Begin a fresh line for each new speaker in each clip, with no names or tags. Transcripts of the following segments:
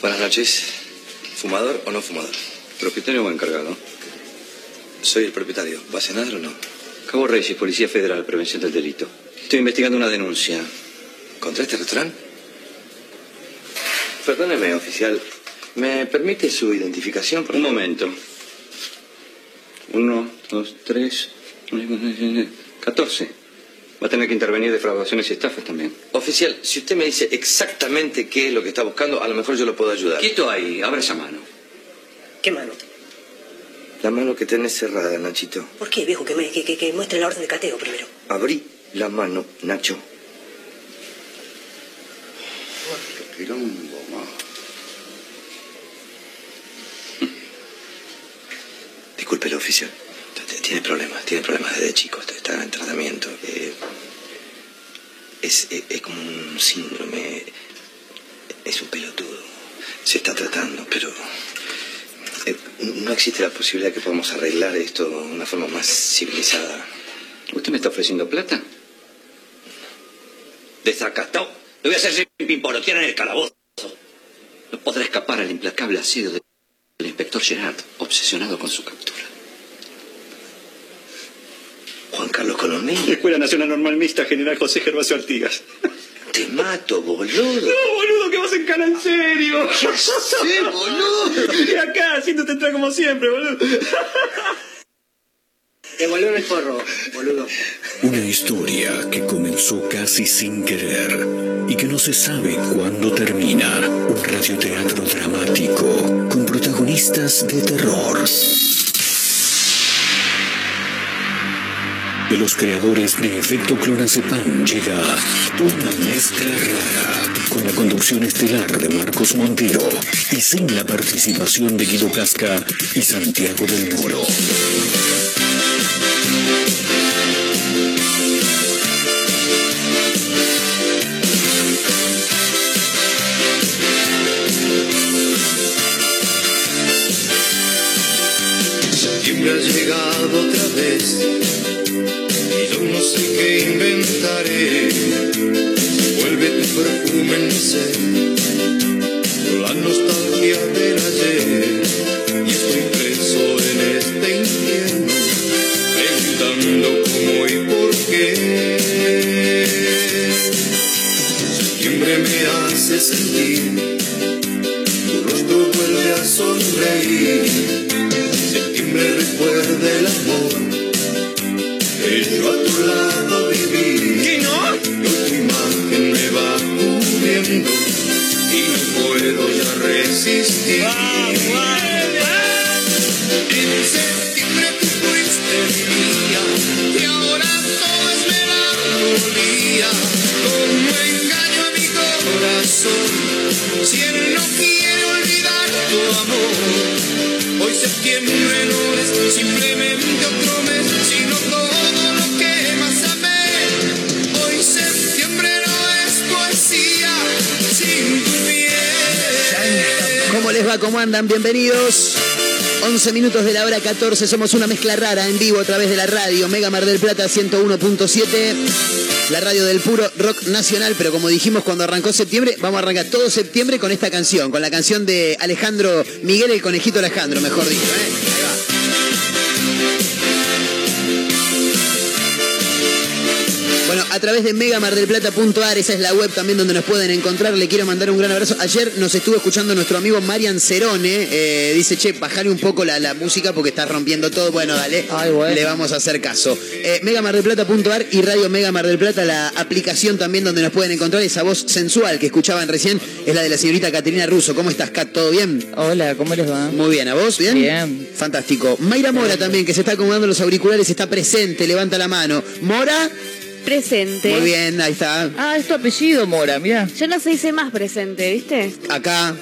Buenas noches. ¿Fumador o no fumador?
¿Propietario o encargado?
Soy el propietario. ¿Va a cenar o no?
Cabo Reyes, Policía Federal, Prevención del Delito. Estoy investigando una denuncia.
¿Contra este restaurante? Perdóneme, oficial. ¿Me permite su identificación?
Un momento. Uno, dos, tres, catorce. Va a tener que intervenir defraudaciones y estafas también.
Oficial, si usted me dice exactamente qué es lo que está buscando, a lo mejor yo lo puedo ayudar.
Quieto ahí, abre esa mano.
¿Qué mano?
La mano que tenés cerrada, Nachito.
¿Por qué, viejo? Que, me, que, que, que muestre la orden de cateo primero.
Abrí la mano, Nacho.
Quilombo, ma.
Disculpe, oficial. Tiene problemas, tiene problemas desde chico. Está en tratamiento. Eh, es, es- es como un síndrome. Es un pelotudo. Se está tratando, pero. eh, no existe la posibilidad que podamos arreglar esto de una forma más civilizada.
¿Usted me está ofreciendo plata?
Desacatado. Le voy a hacer ping-pong, lo tienen en el calabozo.
No podrá escapar al implacable asido del inspector Gerard, obsesionado con su captura.
Juan Carlos Colomé.
Escuela Nacional Normal Mixta, General José Gervasio Artigas.
Te mato, boludo.
No, boludo, que vas en cara en serio.
¿Qué haces, boludo?
Y acá, haciéndote entrar como siempre, boludo.
Devolveme el forro, boludo.
Una historia que comenzó casi sin querer y que no se sabe cuándo termina. Un radioteatro dramático con protagonistas de terror. De los creadores de Efecto Clonazepam llega una mezcla rara con la conducción estelar de Marcos Montero y sin la participación de Guido Casca y Santiago del Moro.
Septiembre ha llegado otra vez qué inventaré. Vuelve tu perfume en con la nostalgia del ayer. Y estoy preso en este infierno, preguntando cómo y por qué. Septiembre me hace sentir, tu rostro vuelve a sonreír. Septiembre recuerda el amor yo a tu lado viví. ¿Qué no? Tu imagen me va cubriendo y no puedo ya resistir. En septiembre tú fuiste mía y ahora todo es melancolía. Como engaño a mi corazón si él no quiere olvidar tu amor. Hoy septiembre no es simplemente
les va? ¿Cómo andan? Bienvenidos. 11 minutos de la hora 14, somos una mezcla rara en vivo a través de la radio Mega Mar del Plata 101.7, la radio del puro rock nacional, pero como dijimos cuando arrancó septiembre, vamos a arrancar todo septiembre con esta canción, con la canción de Alejandro Miguel, el conejito Alejandro, mejor dicho. ¿eh? Ahí va. A través de megamardelplata.ar, esa es la web también donde nos pueden encontrar. Le quiero mandar un gran abrazo. Ayer nos estuvo escuchando nuestro amigo Marian Cerone. eh, dice, che, bajale un poco la, la música porque está rompiendo todo. Bueno, dale, le vamos a hacer caso. Eh, megamardelplata.ar y Radio Mega Mar del Plata, la aplicación también donde nos pueden encontrar. Esa voz sensual que escuchaban recién es la de la señorita Caterina Russo. ¿Cómo estás, Kat? ¿Todo bien?
Hola, ¿cómo les va?
Muy bien, ¿a vos? ¿Bien?
Bien.
Fantástico. Mayra Mora también, que se está acomodando los auriculares, está presente, levanta la mano. Mora,
Presente.
muy bien, ahí está.
Ah, es tu apellido, Mora, mira.
Yo no se dice más presente, ¿viste?
Acá,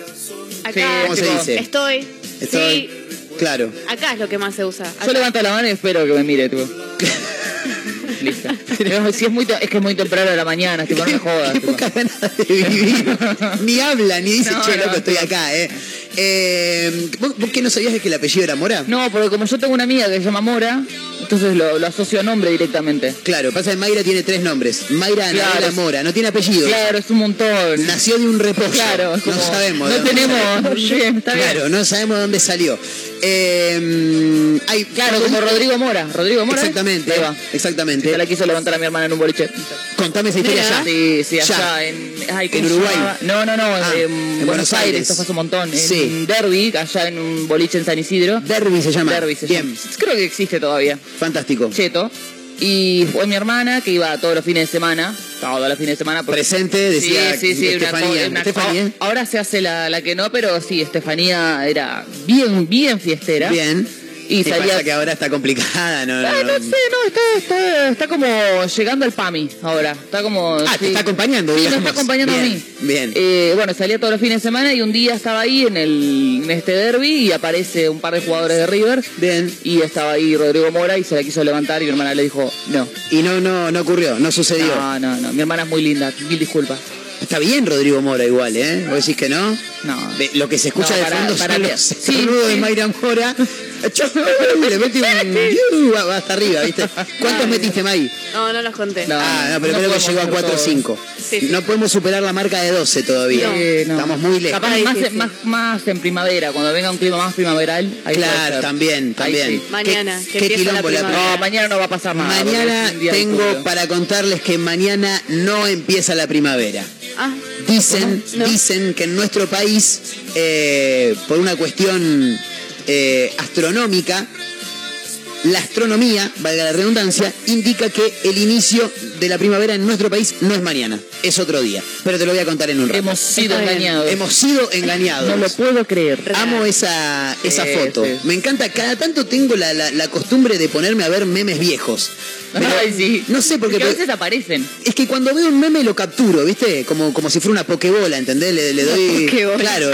Acá.
¿cómo se dice?
Estoy.
Estoy.
Sí.
Claro.
Acá es lo que más se usa. Acá.
Yo levanto la mano y espero que me mire, tú. Listo. Pero si es, muy, es que es muy temprano de la mañana, tipo, no me jodas.
Qué
tipo.
poca ganas de vivir. ni habla, ni dice,
No,
che,
no,
loco, estoy acá, ¿eh? eh ¿vos, vos qué no sabías de que el apellido era Mora?
No, porque como yo tengo una amiga que se llama Mora, Entonces lo, lo asocio a nombre directamente.
Claro, pasa que Mayra tiene tres nombres. Mayra
Claro.
Anabela Mora, no tiene apellido.
Claro, es un montón.
Nació de un reposo.
Claro, es
no
como-
sabemos.
No tenemos. bien.
Claro, no sabemos dónde salió. Eh, hay,
Claro, como Rodrigo Mora. Rodrigo Mora.
Exactamente,
Ahí va.
exactamente.
Se la quiso levantar a mi hermana en un boliche.
Contame esa historia ya.
Sí, sí, allá
Ya.
en. Ay,
¿En
¿cómo se
Uruguay?
No, no, no,
Ah,
en,
en
Buenos,
Buenos
Aires,
Aires.
esto fue hace un montón. En
Sí.
Derby, allá en un boliche en San Isidro.
Derby se llama.
Derby se
Bien,
llama. Creo que existe todavía.
Fantástico.
Cheto. Y fue mi hermana que iba todos los fines de semana. Todos los fines de semana. porque-
Presente, decía
sí, sí, sí,
Estefanía.
una
Estefanía.
Ahora se hace la, la que no, pero sí, Estefanía era bien, bien fiestera.
Bien.
Y salía-
pasa que ahora está complicada, ¿no?
Ah, no sé, no, está, está, está como llegando al PAMI ahora. Está como.
Ah, te está acompañando,
Sí, me está acompañando a mí.
bien.
Eh, bueno, salía todos los fines de semana y un día estaba ahí en, el, en este derby y aparece un par de jugadores de River.
Bien.
Y estaba ahí Rodrigo Mora y se la quiso levantar y mi hermana le dijo, no.
Y no, no, no ocurrió, no sucedió.
No, no, no. Mi hermana es muy linda. Mil disculpas.
Está bien Rodrigo Mora igual, ¿eh? ¿Vos decís que no?
No.
De- lo que se escucha
No,
de fondo
para
son los
sí,
de. Mayra Mora. Le mete un... hasta arriba, ¿viste? ¿Cuántos metiste, May?
No, no los conté.
No.
Ah, no, pero
no
creo que
podemos
llegó a
hacer
4 o
todo.
5.
Sí, sí.
No podemos superar la marca de 12 todavía.
Eh, no.
Estamos muy lejos.
Capaz más, más, más en primavera, cuando venga un clima más primaveral. ahí
Claro, también,
Ahí
también.
sí.
Mañana,
¿Qué-
que
qué quilombo la-
primavera.
No, mañana no va a pasar nada.
Mañana tengo para contarles que mañana no empieza la primavera.
Ah,
Dicen,
No.
dicen que en nuestro país, eh, por una cuestión eh, astronómica, la astronomía, valga la redundancia, indica que el inicio de la primavera en nuestro país no es mañana, es otro día. Pero te lo voy a contar en un rato.
Hemos sido engañados.
Hemos sido engañados.
No lo puedo creer.
Amo esa, esa
Sí,
foto.
sí.
Me encanta. Cada tanto tengo la, la- la costumbre de ponerme a ver memes viejos.
Ay, sí.
No sé por qué.
Porque a veces aparecen.
es que cuando veo un meme lo capturo, ¿viste? Como, como si fuera una pokebola, ¿entendés? Le, le doy.
pokebola.
Claro,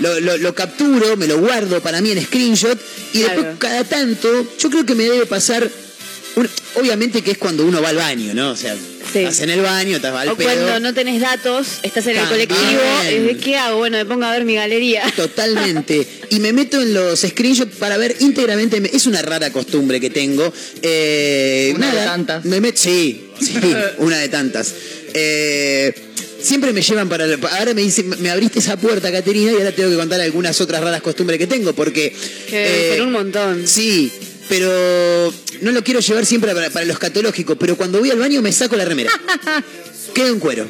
lo, lo- lo- lo capturo, me lo guardo para mí en screenshot y
Claro.
después cada tanto, yo creo que me debe pasar. un- obviamente que es cuando uno va al baño, ¿no? O sea,
Sí.
estás en el baño, estás al
o
pedo.
cuando no tenés datos, estás en el colectivo, eh, ¿qué hago? Bueno, me pongo a ver mi galería.
Totalmente. Y me meto en los screenshots para ver íntegramente. Es una rara costumbre que tengo. Eh,
Una de tantas.
Me met- sí, sí, una de tantas. Eh, siempre me llevan para. Ahora me dicen, me abriste esa puerta, Caterina, y ahora tengo que contar algunas otras raras costumbres que tengo, porque.
Que ser un montón.
Sí. Pero no lo quiero llevar siempre para, para lo escatológico, pero cuando voy al baño me saco la remera. Quedo en cuero.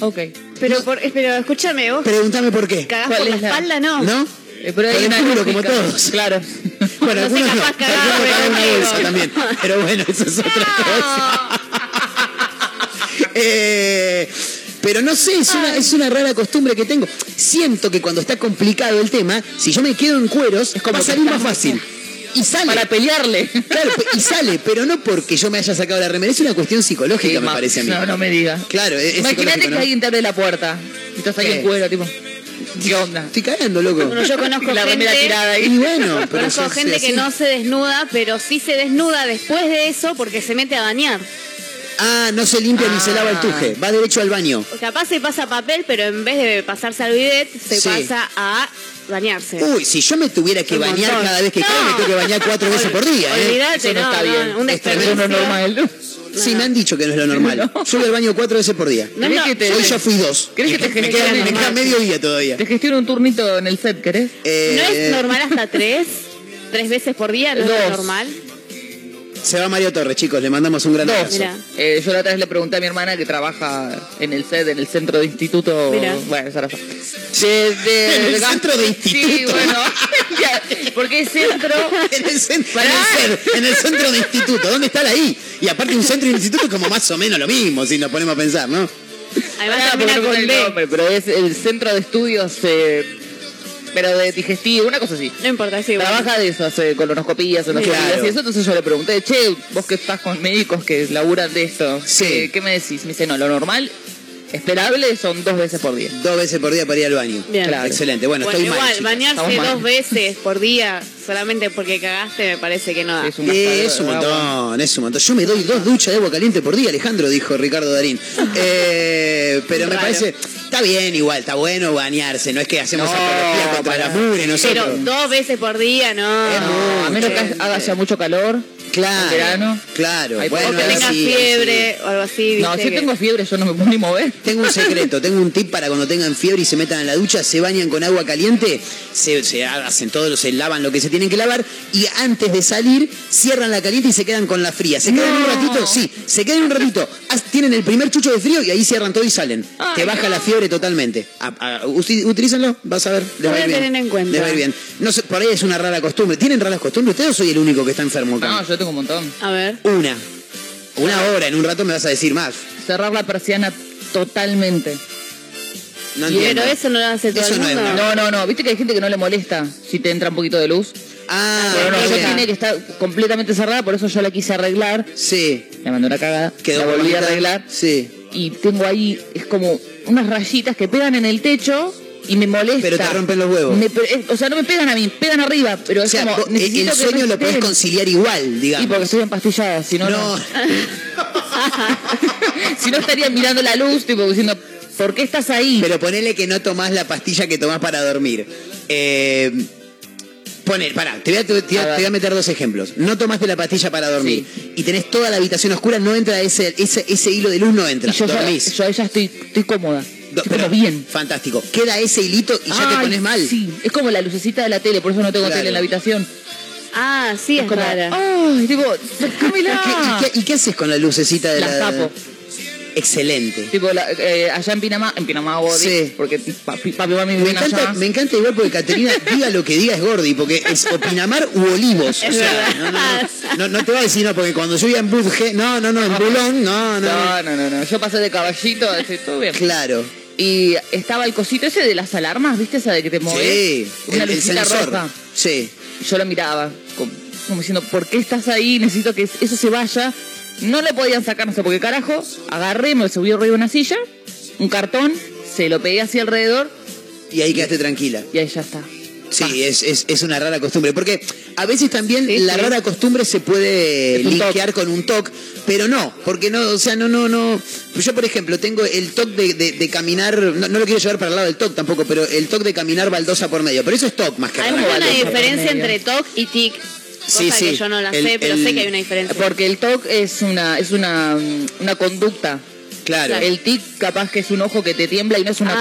Ok.
Pero, por, pero escúchame, vos
Pregúntame por qué.
cagás
¿Cuál
por la
es la-
espalda, ¿no?
¿No?
Eh, pero hay
el culo, como todos.
Claro.
Bueno,
No
algunos no.
cagado,
Algunos
pero
una bolsa también. Pero bueno, eso es otra cosa. Eh, pero no sé, es una, es una rara costumbre que tengo. Siento que cuando está complicado el tema, si yo me quedo en cueros,
Es como
va a salir más fácil. Y sale.
Para pelearle.
Claro, y sale, pero no porque yo me haya sacado la remera, es una cuestión psicológica,
Sí,
me parece a mí.
No, no me digas.
Claro, es,
Imagínate que
¿no?
alguien te abre la puerta. Y estás ahí
¿Qué?
en cuero, tipo. ¿Qué onda?
Estoy cagando, loco.
Bueno, yo conozco
La
gente-
tirada
Y bueno, pero
Conozco gente que no se desnuda, pero sí se desnuda después de eso porque se mete a bañar.
Ah, no se limpia ni se lava el tuje, va derecho al baño.
O capaz se pasa papel, pero en vez de pasarse al bidet, se
Sí.
pasa a bañarse.
Uy, si yo me tuviera que
Un
bañar
montón.
cada vez que
No.
cago, me tengo que bañar cuatro veces por día, ¿eh?
Eso no,
no,
está
no,
bien.
un
Es
Eso
desperdicio.
no es normal.
Sí, me han dicho que no es lo normal. Yo al baño cuatro veces por día.
No,
¿Querés
no,
que te-
Hoy ya fui dos.
¿Querés que te
me, queda, me queda medio día todavía.
Te gestiono un turnito en el set, ¿querés?
Eh,
¿No es normal hasta tres? ¿Tres veces por día? ¿No es normal?
Se va Mario Torres, chicos, le mandamos un gran
Dos.
abrazo.
Eh, yo la otra vez le pregunté a mi hermana que trabaja en el set, en el centro de instituto.
Mira.
Bueno, esa razón. De, de-
¿En el
de-
centro de
Sí,
instituto?
bueno. Ya, porque es centro.
En el, cen- en, el cer- en el centro de instituto, ¿dónde está la I? Y aparte un centro de instituto es como más o menos lo mismo, si nos ponemos a pensar, ¿no?
Además
Ah,
termina con B.
nombre, pero es el centro de estudios, eh, pero de digestivo, una cosa así.
No importa, sí. bueno.
Trabaja de eso, hace colonoscopías, endoscopías
Claro.
y eso. Entonces yo le pregunté, che, vos que estás con médicos que laburan de esto,
Sí.
¿qué, qué me decís? Me dice, no, lo normal, esperable, son dos veces por día.
Dos veces por día para ir al baño.
Bien.
Claro. Excelente. Bueno,
Bueno,
estoy mal.
igual,
chicos.
bañarse
Estamos mal.
dos veces por día solamente porque cagaste me parece que no da.
Es un
Eh, es un montón, es un montón. Yo me doy dos duchas de agua caliente por día, Alejandro, dijo Ricardo Darín. Eh, pero me
Raro.
parece, está bien igual, está bueno bañarse, no es que hacemos
No,
apología contra
para-
la mugre nosotros.
Pero dos veces por día, no.
No, a menos que haga ya mucho calor.
Claro.
En verano.
Claro. Bueno,
o que tengas
sí,
fiebre o algo así.
No, si
que-
tengo fiebre yo no me puedo ni mover.
Tengo un secreto, tengo un tip para cuando tengan fiebre y se metan en la ducha, se bañan con agua caliente, se, se hacen todo, se lavan lo que se tienen que lavar y antes de salir cierran la caliente y se quedan con la fría. ¿Se quedan un ratito? Sí, se quedan un ratito. Tienen el primer chucho de frío y ahí cierran todo y salen.
Ay,
Te baja
no.
la fiebre totalmente. A- a- utilícenlo, vas a ver. les
voy a
bien.
tener en cuenta.
Les va bien. No sé, por ahí es una rara costumbre. ¿Tienen raras costumbres? ¿Ustedes o soy el único que está enfermo acá?
No, yo tengo un montón.
A ver.
Una. Una hora, en un rato me vas a decir más.
Cerrar la persiana totalmente.
No
Y
entiendo.
pero eso no lo hace todo
Eso
el
no es
mundo.
No, no, no. Viste que hay gente que no le molesta si te entra un poquito de luz.
Ah,
Pero no, yo tiene que estar completamente cerrada, por eso yo la quise arreglar.
Sí.
Me mandó una cagada.
Quedó
la volví a
bonita.
arreglar.
Sí.
Y tengo ahí, es como unas rayitas que pegan en el techo y me molesta.
Pero te rompen los huevos.
Me eh, o sea, no me pegan a mí, pegan arriba, pero
O
es
sea,
como.
vos- el,
que
sueño lo
estén.
conciliar igual, digamos.
Y porque estoy empastillada, si no,
no,
no. si no estaría mirando la luz, tipo diciendo, ¿por qué estás ahí?
pero ponele que no tomás la pastilla que tomás para dormir. Eh, poner, pará, te voy, a, te, voy a-
A
te
ver.
voy a meter dos ejemplos. No tomaste la pastilla para dormir y tenés toda la habitación oscura, no entra ese, ese, ese hilo de luz, no entra.
y yo ya,
Dormís.
yo ya estoy, estoy cómoda.
Do- pero
bien.
Fantástico. Queda ese hilito y ya te pones mal.
Sí, es como la lucecita de la tele, por eso no tengo
Claro.
tele en la habitación.
Ah, sí, es,
Es como,
rara.
¡ay! Tipo,
¿Y qué, y qué- y qué haces con la lucecita de
Las
la...
tapo.
Excelente.
Tipo, la- eh, allá en Pinamá, en Pinamá Gordi,
Sí.
porque papi, papi mami
Me encanta,
allá.
me encanta igual porque Caterina diga lo que diga es Gordi, porque es o Pinamar u Olivos. O sea, no, no, no, no, te voy a decir no, porque cuando yo iba en Budge, no, no, no, en Bulón, no, no, no.
No, no, no, no. Yo pasé de caballito, así, todo bien.
Claro.
Y estaba el cosito ese de las alarmas, ¿viste? Esa de que te mueves.
Sí,
Una
el, el
lucita
sensor.
roja.
Sí.
Yo lo miraba, como, como diciendo, ¿por qué estás ahí? Necesito que eso se vaya. No le podían sacar, no sé por qué carajo. Agarré, me subí arriba de una silla, un cartón, se lo pegué así alrededor
Y ahí quedaste tranquila.
y ahí ya está.
Sí, es, es, es una rara costumbre. Porque a veces también
Sí,
la
sí.
rara costumbre se puede linkear con un TOC, pero no, porque no, o sea, no, no, no. Yo, por ejemplo, tengo el TOC de, de- de caminar, no, no lo quiero llevar para el lado del TOC tampoco, pero el TOC de caminar baldosa por medio. Pero eso es TOC más que
Hay una diferencia entre TOC y TIC. Cosa
Sí, sí.
que yo no la
El-
sé, pero
el-
sé que hay una diferencia.
Porque el TOC es una, es una, una conducta.
Claro.
El tic capaz que es un ojo que te tiembla y no es una
Ah,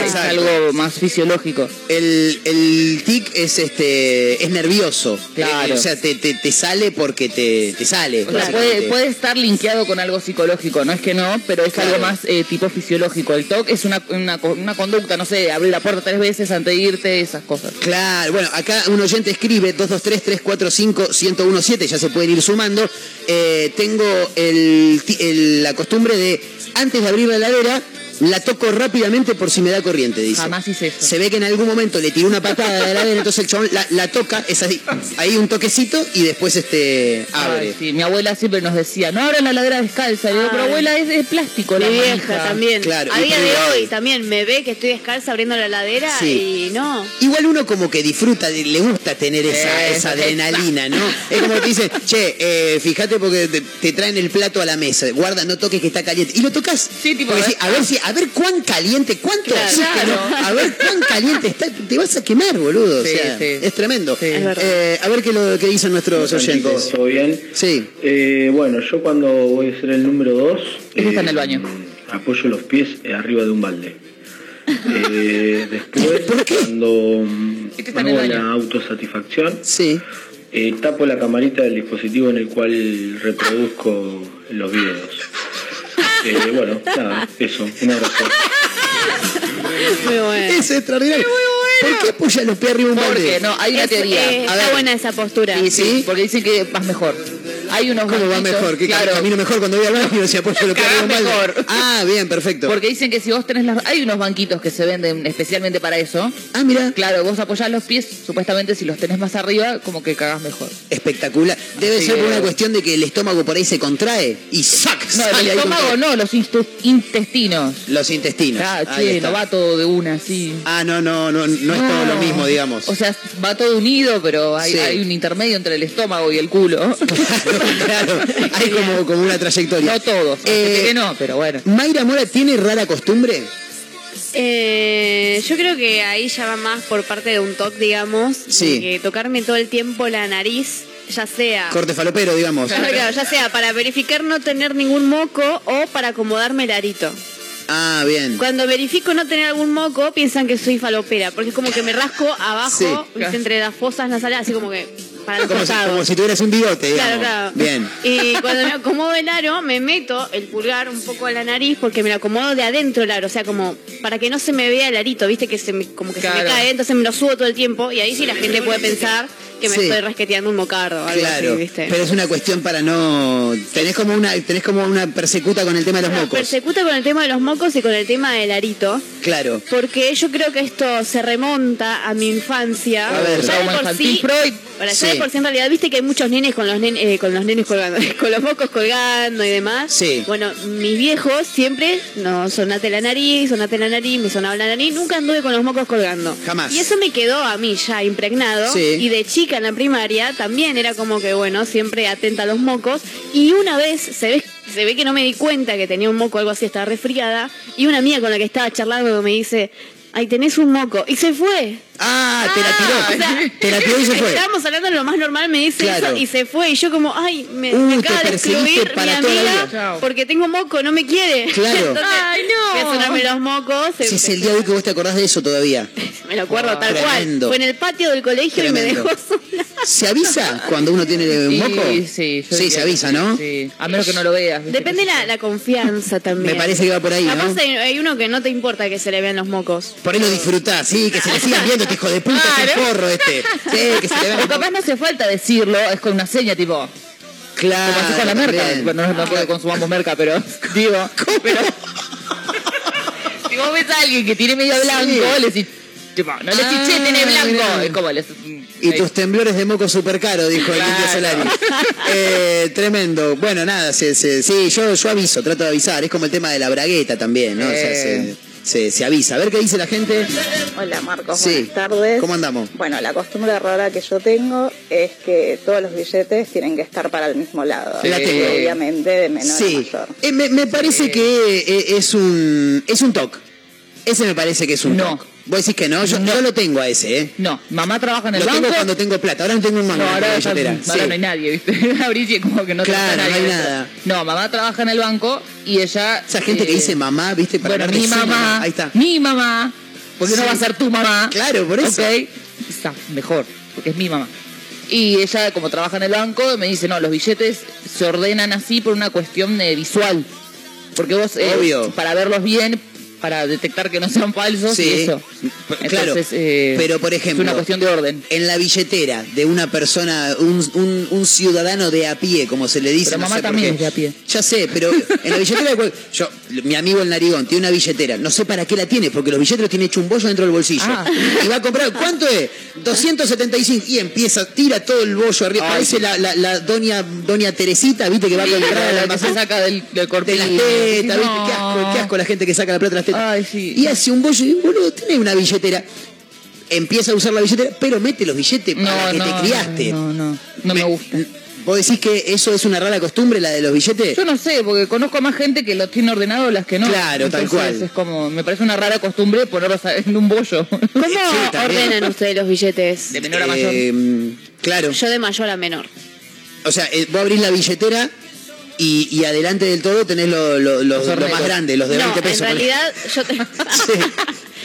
conducta, es, algo más fisiológico.
El, el tic es este es nervioso.
Claro.
Eh, o sea, te, te, te sale porque te, te sale.
O sea, puede, puede estar linkeado con algo psicológico, no es que no, pero es
Claro.
algo más eh, tipo fisiológico. El TOC es una, una, una conducta, no sé, abrir la puerta tres veces antes de irte, esas cosas.
Claro, bueno, acá un oyente escribe 223-345-1017, ya se pueden ir sumando. Eh, tengo el, ti- el- la costumbre de, antes de abrir la heladera, la toco rápidamente por si me da corriente, dice.
Jamás hice eso.
Se ve que en algún momento le tiró una patada a la heladera, entonces el chabón la, la toca, es así, ahí un toquecito y después este abre.
Ay, sí, mi abuela siempre nos decía, no abran la ladera descalza. Le digo, pero abuela, es de plástico
Mi
la
vieja
manija".
también.
Claro,
a día de hoy también me ve que estoy descalza abriendo la heladera
Sí.
y no.
Igual uno como que disfruta, de- le gusta tener esa,
Eh,
esa adrenalina, ¿no? Es como te dicen, che, eh, fíjate porque te, te traen el plato a la mesa, guarda, no toques que está caliente. Y lo tocas.
Sí, tipo,
Porque
¿eh?
a ver si, a ver cuán caliente, cuánto
Claro.
oxígeno, a ver cuán caliente está, te vas a quemar, boludo.
Sí,
o sea,
sí.
es tremendo.
Sí.
Eh, a ver qué, lo, qué dicen nuestros
¿Cómo están,
oyentes.
¿Todo bien?
Sí.
Eh, bueno, yo cuando voy a ser el número 2...
Ese está en el baño.
Apoyo los pies eh, arriba de un balde. Eh, después,
¿Por qué?
cuando
Este
hago la autosatisfacción,
Sí.
eh, tapo la camarita del dispositivo en el cual reproduzco los videos. Eh, bueno, nada, eso, un abrazo.
Muy bueno.
Es extraordinario. ¿Por qué apoya los pies arriba un balde?
Porque no, hay una
Es-
teoría.
eh,
A
está
ver.
buena esa postura.
Sí, sí, porque dicen que vas mejor. Hay unos
¿Cómo va mejor? ¿Qué
claro,
camino mejor cuando voy al baño si apoyo
mejor.
Ah, bien, perfecto.
Porque dicen que si vos tenés las... Hay unos banquitos que se venden especialmente para eso.
Ah, mira.
Claro, vos apoyás los pies, supuestamente si los tenés más arriba, como que cagás mejor.
Espectacular. Debe
Así
ser por una cuestión de que el estómago por ahí se contrae y ¡sac!
No, el estómago no, los intestinos.
Los intestinos.
Ah, che, no va todo de una, así.
Ah, no, no, no, no es todo lo mismo, digamos.
O sea, va todo unido, pero hay,
Sí.
hay un intermedio entre el estómago y el culo.
claro, hay como, como una trayectoria.
no todos.
Eh,
que no, pero bueno.
Mayra Mora tiene rara costumbre.
Eh, yo creo que ahí ya va más por parte de un TOC, digamos.
Sí.
Que tocarme todo el tiempo la nariz ya sea...
Corte falopero, digamos.
Claro, claro, ya sea para verificar no tener ningún moco o para acomodarme el arito.
Ah, bien.
Cuando verifico no tener algún moco, piensan que soy falopera, porque es como que me rasco abajo, entre las fosas nasales, así como que para
Como si, como si tuvieras un bigote, digamos.
Claro, claro.
Bien.
Y cuando me acomodo el aro, me meto el pulgar un poco a la nariz porque me lo acomodo de adentro el aro, o sea, como para que no se me vea el arito, viste que se me, como que se me cae, entonces me lo subo todo el tiempo y ahí sí la gente puede pensar que me
Sí.
estoy rasqueteando un mocardo o algo
Claro,
así, viste.
pero es una cuestión para no... Tenés como una tenés como una persecuta con el tema de los mocos.
Persecuta con el tema de los mocos y con el tema del arito.
Claro.
Porque yo creo que esto se remonta a mi infancia.
A ver.
ya de por sí,
Freud.
Ya
Sí.
de por sí en realidad, viste que hay muchos nenes con los, nen- eh, con los nenes colgando, con los mocos colgando y demás.
Sí.
Bueno, mis viejos siempre, no, sonate la nariz, sonate la nariz, me sonaba la nariz, nunca anduve con los mocos colgando.
Jamás.
Y eso me quedó a mí ya impregnado.
Sí.
Y de chica en la primaria también era como que, bueno, siempre atenta a los mocos. Y una vez se ve, se ve que no me di cuenta que tenía un moco o algo así, estaba resfriada. Y una amiga con la que estaba charlando me dice, ay, tenés un moco. Y se fue.
Ah, te la
o
tiró.
sea,
te la tiró y se fue.
Estábamos hablando de lo más normal, me dice
Claro.
eso y se fue. Y yo como, ay, me,
Uh,
me acaba de excluir mi amiga porque tengo moco, no me quiere.
Claro.
Entonces,
Ay, no.
A sonarme los mocos.
Si es el día de hoy que vos te acordás de eso todavía.
Me lo acuerdo tal
Tremendo.
cual. Fue en el patio del colegio y me dejó sola.
¿Se avisa cuando uno tiene un moco?
Sí, sí, yo
Sí,
diría
se avisa, ¿no?
Sí, a menos que no lo veas.
Depende la, la confianza también.
Me parece que va por ahí, ¿no?
Capaz hay, hay uno que no te importa que se le vean los mocos.
Por ahí lo disfrutás, sí, que se le sigan viendo, hijo de puta,
Claro.
porro este. Sí, que se le
O capaz no hace falta decirlo, es con una seña tipo,
Claro.
como así con la merca. Bueno, no, no creo que consumamos merca, pero digo, pero si vos ves a alguien que tiene medio blanco, le decís, tipo, no le decís,
Ah,
che, tiene blanco. Es como le
Y tus temblores de moco super caro, dijo el. Indio Solari. Eh, tremendo. Bueno, nada, sí, yo, yo aviso, trato de avisar. Es como el tema de la bragueta también, ¿no? O sea, se,
Eh.
Se- se avisa. A ver qué dice la gente.
Hola Marcos,
Sí.
buenas tardes.
¿Cómo andamos?
Bueno, la costumbre rara que yo tengo es que todos los billetes tienen que estar para el mismo lado.
La tengo.
Obviamente de menor a
Sí.
mayor.
Eh, me, me parece que eh, es un es un toque. Ese me parece que es un
No.
toque. Vos decís que no, yo
No.
yo lo tengo a ese, ¿eh?
No, mamá trabaja en el
Lo
banco.
tengo cuando tengo plata. Ahora no tengo un mango
No, ahora, está- ahora
Sí.
no hay nadie, ¿viste? Abrís y es como que no
Claro, no hay nada.
No, mamá trabaja en el banco y ella...
Esa gente que
eh,
dice mamá, ¿viste? Para
bueno,
de
mi
su
mamá,
Ahí está.
mi mamá, porque
Sí.
no va a ser tu mamá.
Claro, por eso.
Ok, está mejor, porque es mi mamá. Y ella, como trabaja en el banco, me dice, no, los billetes se ordenan así por una cuestión eh, visual. Porque vos, eh,
Obvio.
para verlos bien, para detectar que no sean falsos
Sí.
y eso.
P- Claro,
eh,
pero por ejemplo,
Es una cuestión de orden.
en la billetera de una persona, un, un- un ciudadano de a pie, como se le dice.
Pero
no
mamá
sé
también es de a pie.
Ya sé, pero en la billetera, de yo, mi amigo el narigón tiene una billetera, no sé para qué la tiene, porque los billetes tiene hecho un bollo dentro del bolsillo.
Ah.
Y va a comprar, ¿cuánto es? 275. Y empieza, tira todo el bollo arriba.
Ay,
Parece la, la, la doña, doña Teresita, viste, que va a comprar
la que se saca del, del
de las tetas, ¿viste?
No.
Qué asco, qué asco la gente que saca la plata de las tetas.
Ay, sí.
Y hace un bollo y boludo, tenés una billetera. Empieza a usar la billetera, pero mete los billetes para que te criaste.
No, no, no me gusta.
¿Vos decís que eso es una rara costumbre, la de los billetes?
Yo no sé, porque conozco a más gente que los tiene ordenados las que no.
Claro, tal cual.
Es como, me parece una rara costumbre ponerlos en un bollo.
¿Cómo ordenan ustedes los billetes?
De menor a mayor.
Eh, claro.
Yo de mayor a menor.
O sea, eh, vos abrís la billetera y, y adelante del todo tenés lo, lo- lo-
Los
lo más grande, los de
no,
20 pesos.
en realidad yo, te-
Sí.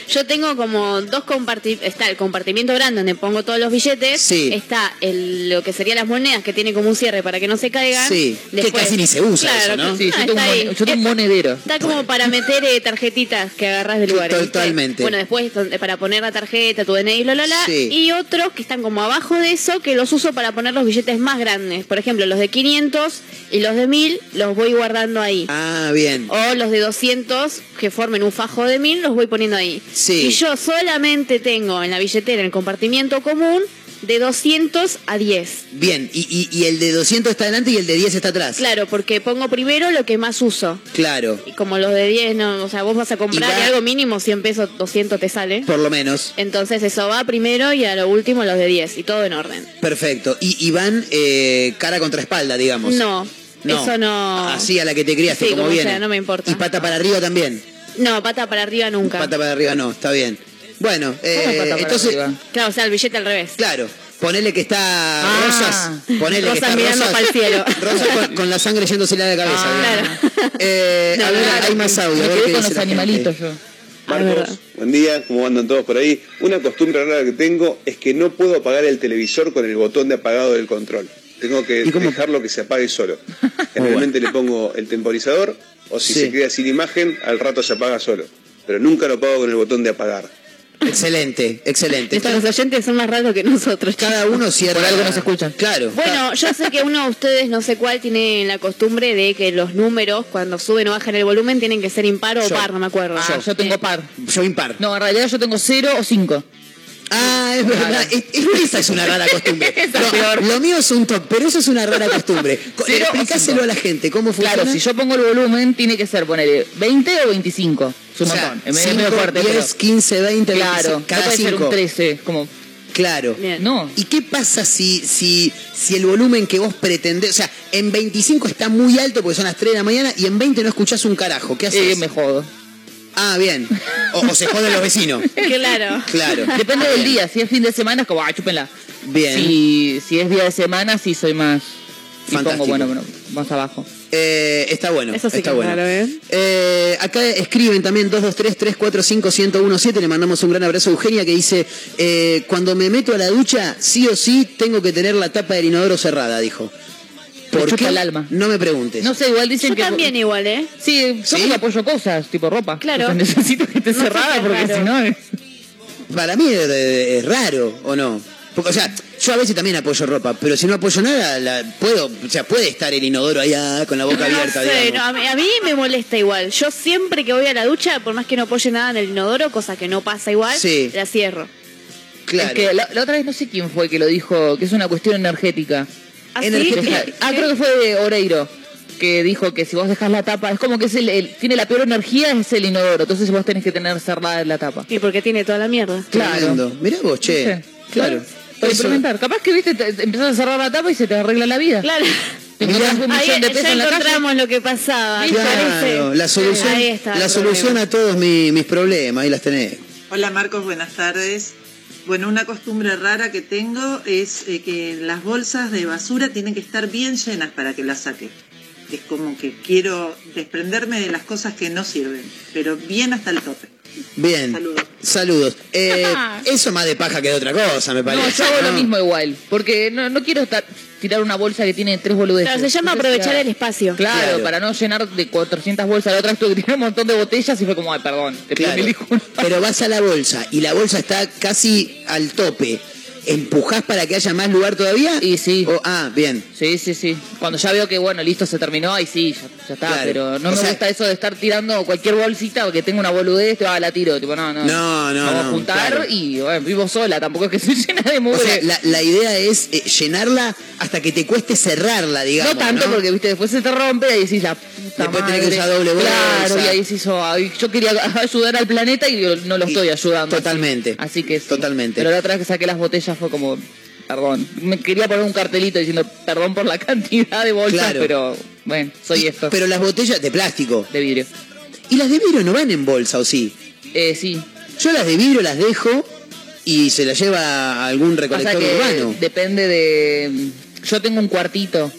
Yo tengo como dos compartimentos. Está el compartimiento grande donde pongo todos los billetes.
Sí.
Está el, lo que serían las monedas que tiene como un cierre para que no se caigan.
Sí, que casi ni se usa eso, ¿no?
Sí,
ah,
yo tengo, un
está ahí.
mone- yo tengo un
Es-
monedero.
Está como para meter eh, tarjetitas que agarras de lugares. ¿viste?
Totalmente.
Bueno, después donde- para poner la tarjeta, tu DNI, la, la, la.
Sí.
Y otros que están como abajo de eso que los uso para poner los billetes más grandes. Por ejemplo, los de 500 y los de 1000 los voy guardando ahí.
Ah, bien.
O los de 200 que formen un fajo de 1000 los voy poniendo ahí.
Sí.
Y yo solamente tengo en la billetera, en el compartimiento común, de 200 a 10.
Bien, y, y- y el de 200 está adelante y el de 10 está atrás.
Claro, porque pongo primero lo que más uso.
Claro,
Y como los de 10, no, o sea, vos vas a comprar
Y
y,
va-
algo mínimo, 100 pesos, 200 te sale.
por lo menos.
Entonces eso va primero y a lo último los de 10 y todo en orden.
Perfecto. Y, y van eh, cara contra espalda, digamos.
No, eso no.
Así a la que te criaste,
Sí,
como,
como
viene.
sea, no me importa.
Y pata para arriba también.
No, pata para arriba nunca.
Pata para arriba no, está bien. Bueno, eh,
pata para
entonces,
arriba?
Claro, o sea, el billete al revés.
claro. Ponele que está
Ah.
Rosas. Ponele que
Rosas
está
mirando
Rosas.
pa'l cielo.
Rosas con, con la sangre yéndose la cabeza.
Ah,
digamos. Eh, a ver, hay más audio. a
Me
ver
quedé
qué
con
dice
los
la gente.
animalitos yo.
Ah.
Marcos, buen día, ¿cómo andan todos por ahí? Una costumbre rara que tengo es que no puedo apagar el televisor con el botón de apagado del control. Tengo que dejarlo que se apague solo. Generalmente le pongo el temporizador o si
Sí.
se queda sin imagen, al rato se apaga solo. Pero nunca lo apago con el botón de apagar.
Excelente, excelente.
Nuestros oyentes son más raros que nosotros.
Cada uno cierra.
Por algo nos escuchan.
Claro.
Bueno, yo sé que uno de ustedes, no sé cuál, tiene la costumbre de que los números, cuando suben o bajan el volumen, tienen que ser impar o
Yo.
par, no me acuerdo.
Ah, yo tengo par.
Yo impar.
No, en realidad yo tengo cero o cinco.
Ah, es verdad. Es- es- esa es una rara costumbre. No, lo mío es un top, pero eso es una rara costumbre.
O
Explicáselo a la gente, ¿cómo funciona?
Claro, si yo pongo el volumen, tiene que ser poner 20 o 25. Es un
O sea,
montón. Es medio- medio
cinco,
fuerte,
10,
pero-
15, 20,
Claro,
25,
no
cada
puede ser
cinco.
un 13. Como,
Claro.
Bien.
no.
¿Y qué pasa si, si, si el volumen que vos pretendés, o sea, en 25 está muy alto porque son las 3 de la mañana y en 20 no escuchás un carajo? ¿Qué haces?
Eh, me jodo.
Ah, bien. O, o se joden los vecinos.
Claro.
Claro.
Depende del día. Si es fin de semana, es como, ah, chúpenla.
Bien.
Si, si es día de semana, sí soy más. Y
Fantástico.
pongo, bueno, bueno, más abajo.
Eh, está bueno.
Eso sí
está
que es
bueno.
raro, ¿eh?
Eh, acá escriben también 223-345-1017. Le mandamos un gran abrazo a Eugenia que dice: eh, Cuando me meto a la ducha, sí o sí tengo que tener la tapa del inodoro cerrada, dijo.
Me
¿Por qué?
el alma.
No me preguntes.
No sé, igual dicen
Yo
que.
también igual, ¿eh?
Sí, yo
¿Sí?
apoyo cosas, tipo ropa.
Claro.
O sea, necesito que esté
No
cerrada porque si no. es-
Para mí es, es raro, ¿o no? Porque, o sea, yo a veces también apoyo ropa, pero si no apoyo nada, la, puedo, o sea, puede estar el inodoro allá con la boca abierta,
sé, no, a, mí, a mí me molesta igual. Yo siempre que voy a la ducha, por más que no apoye nada en el inodoro, cosa que no pasa igual,
Sí.
la cierro.
Claro.
Es que la, la otra vez no sé quién fue que lo dijo, que es una cuestión energética.
Energética.
Ah, creo que fue de Oreiro. Que dijo que si vos dejas la tapa, es como que es el, el- tiene la peor energía, es el inodoro. Entonces vos tenés que tener cerrada la tapa.
Y porque tiene toda la mierda.
Claro.
Tremendo. Mirá vos, che.
Sí.
Claro.
Para
Eso-
implementar. Capaz que viste, te, te empezás a cerrar la tapa y se te arregla la vida.
Claro.
Te un
Ahí
de
ya
en la calle.
encontramos lo que pasaba. ¿te
Claro,
parece?
la solución,
Ahí está
la solución
problema.
a todos mi- mis problemas, ahí las tenés.
Hola Marcos, buenas tardes. Bueno, una costumbre rara que tengo es eh, que las bolsas de basura tienen que estar bien llenas para que las saque. Es como que quiero desprenderme de las cosas que no sirven, pero bien hasta el tope.
Bien.
Saludos.
Saludos. Eh, eso más de paja que de otra cosa, me
No,
parece.
yo hago lo
¿no?
mismo igual. Porque no, no quiero estar- tirar una bolsa que tiene tres boludeces.
Claro, se llama
Entonces,
aprovechar
ya-
el espacio.
Claro,
Claro.
para no llenar de 400 bolsas. La otra que un montón de botellas y fue como, ay, perdón, te pido
Claro.
mil.
Pero vas a la bolsa y la bolsa está casi al tope. ¿Empujás para que haya más lugar todavía?
Y sí.
O- ah, bien.
Sí, sí, sí. Cuando ya veo que, bueno, listo, se terminó, ahí sí, ya, ya está.
Claro.
Pero no
O
me
sea-
gusta eso de estar tirando cualquier bolsita o que tenga una boludez, te va, la tiro. Tipo, no, no.
No, no,
Vamos
no,
a juntar
claro.
y, bueno, vivo sola, tampoco es que soy llena de
O
mugre.
sea, la, la idea es eh, llenarla hasta que te cueste cerrarla, digamos.
no tanto porque, viste, después se te rompe y decís la puta
Después tenés que usar doble bolsa.
Claro, y ahí se hizo, ay, yo quería ayudar al planeta y no lo estoy ayudando.
Totalmente.
Así que sí.
Totalmente.
Pero la otra vez que saqué las botellas fue como, perdón. Me quería poner un cartelito diciendo perdón por la cantidad de bolsas,
Claro.
pero bueno, soy esto.
Pero las botellas de plástico.
de vidrio.
¿Y las de vidrio no van en bolsa o sí?
Eh, sí.
Yo las de vidrio las dejo y se las lleva a algún recolector
que
urbano.
depende de... Yo tengo un cuartito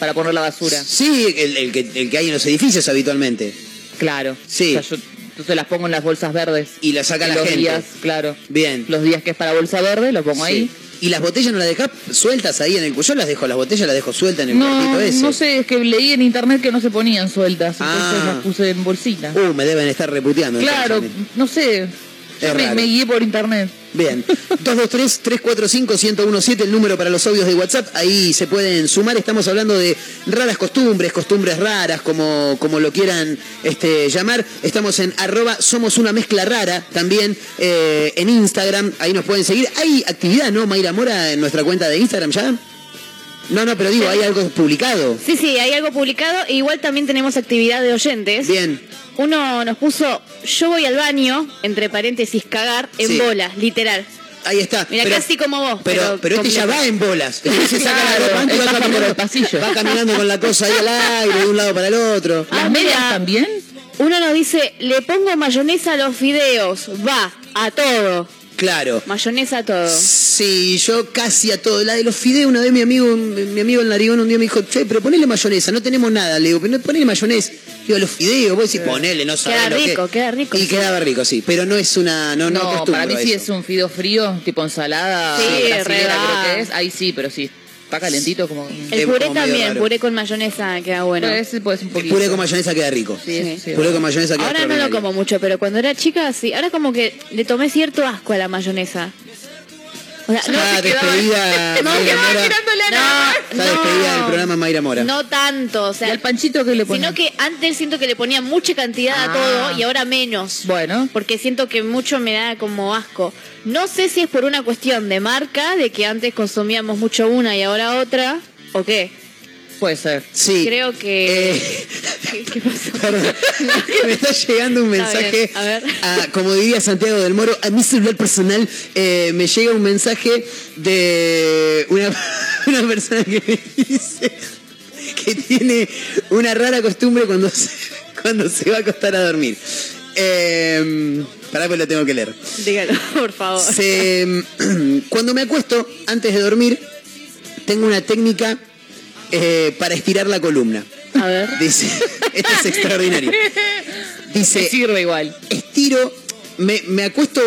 para poner la basura.
Sí, el, el que, el que hay en los edificios habitualmente.
Claro.
Sí.
O sea, yo entonces las pongo en las bolsas verdes.
Y las saca la
los
gente.
días, claro.
Bien.
Los días que es para bolsa verde, lo pongo ahí.
¿Y las botellas no las dejas sueltas ahí en el Yo las dejo, las botellas las dejo sueltas en el
No,
cuartito ese.
no sé, es que leí en internet que no se ponían sueltas, entonces
Ah.
las puse en bolsita.
Uh, me deben estar reputeando.
claro, no sé.
Es
me, me guié por internet.
Bien. 223-345-1017, el número para los audios de WhatsApp. Ahí se pueden sumar. Estamos hablando de raras costumbres, costumbres raras, como, como lo quieran este, llamar. Estamos en arroba somos una mezcla rara también eh, en Instagram. Ahí nos pueden seguir. Hay actividad, ¿no, Mayra Mora, en nuestra cuenta de Instagram ya? No, no, pero digo, hay algo publicado.
Sí, sí, hay algo publicado. E igual también tenemos actividad de oyentes.
Bien.
Uno nos puso, yo voy al baño, entre paréntesis, cagar, en
Sí.
bolas, literal.
Ahí está.
Mira,
Pero-
casi como vos.
Pero,
Pero,
pero este ya va en bolas. Este se saca la
Claro,
ropa antes y
él
va
por el pasillo.
va caminando con la cosa ahí al aire, de un lado para el otro.
¿Las
Ah,
medias
mira.
también?
Uno nos dice, le pongo mayonesa a los fideos. Va, a todo.
Claro.
Mayonesa a todo.
Sí, yo casi a todo. La de los fideos, una vez mi amigo, mi amigo el narigón un día me dijo, che, pero ponele mayonesa, no tenemos nada. Le digo, pero ponele mayonesa. Digo, los fideos, vos decís, ponele, no sabés
Queda
lo que-
rico, queda rico.
Y quedaba rico, sí. Pero no es una, no, no,
No, para mí sí
eso.
es un fideo frío, tipo ensalada
Sí,
creo que es. Ahí sí, pero sí. Está calentito como...
El
Es
puré
como
también,
raro.
puré con mayonesa queda bueno.
Pero ese puede ser un poquito.
Puré con mayonesa queda rico.
Sí, sí.
Puré con mayonesa queda
Ahora no lo como mucho, pero cuando era chica sí. Ahora como que le tomé cierto asco a la mayonesa. O sea, no,
Ah,
se
despedida
No,
Mayra
quedaba
Mora.
mirándole a
Está
nada.
despedida
No.
del programa Mayra Mora.
No tanto, o
¿Y
sea,
al panchito que le ponen?
sino que antes siento que le ponía mucha cantidad a
Ah.
todo y ahora menos.
Bueno.
Porque siento que mucho me da como asco. No sé si es por una cuestión de marca, de que antes consumíamos mucho una y ahora otra, o qué.
Puede ser.
Sí.
Creo que...
Eh,
¿Qué, qué pasó?
Perdón, me está llegando un mensaje,
a ver.
a- como diría Santiago del Moro, a mi celular personal eh, me llega un mensaje de una, una persona que me dice que tiene una rara costumbre cuando se, cuando se va a acostar a dormir. Eh, pará, pues lo tengo que leer.
Dígalo, por favor.
Se- cuando me acuesto, antes de dormir, tengo una técnica eh, para estirar la columna.
A ver.
Dice, esto es extraordinario. Dice,
Sirve igual.
estiro, me, me acuesto,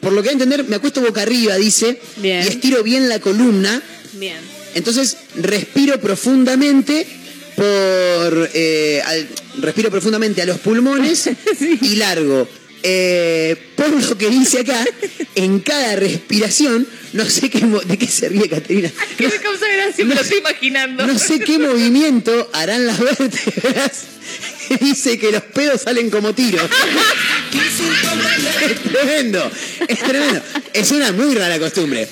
por lo que voy a entender, me acuesto boca arriba, dice,
Bien.
y estiro bien la columna.
Bien.
Entonces respiro profundamente por eh, al- respiro profundamente a los pulmones y largo. Eh, por lo que dice acá, en cada respiración, no sé qué de qué se ríe Caterina.
¿Qué me causa gracia? Me lo estoy imaginando.
No sé qué movimiento harán las vértebras. Dice que los pedos salen como tiros. es tremendo, es tremendo. Es una muy rara costumbre.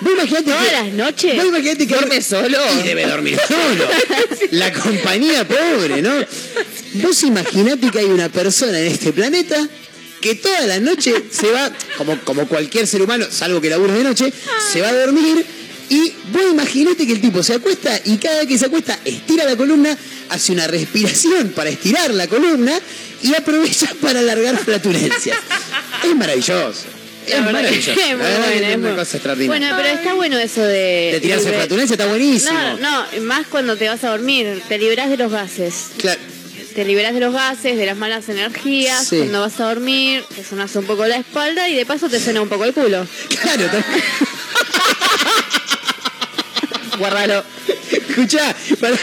Vos imaginate
¿Todas
que,
las noches?
vos imaginate que
¿Duerme solo?
Y debe dormir solo. La compañía pobre, ¿no? Vos imaginate que hay una persona en este planeta que toda la noche se va, como, como cualquier ser humano, salvo que labure de noche, se va a dormir y vos imaginate que el tipo se acuesta y cada vez que se acuesta estira la columna, hace una respiración para estirar la columna y aprovecha para alargar flatulencias. Es maravilloso.
La
Es maravilloso.
es muy
La
buena,
una cosa extraordinaria.
Bueno, pero está bueno eso de...
de tirarse
de-
flatulencia está buenísimo.
No, no, más cuando te vas a dormir, te liberás de los gases.
Claro.
Te liberás de los gases, de las malas energías,
Sí.
cuando vas a dormir, te sonas un poco la espalda y de paso te suena un poco el culo.
Claro,
Guárdalo.
Escuchá, para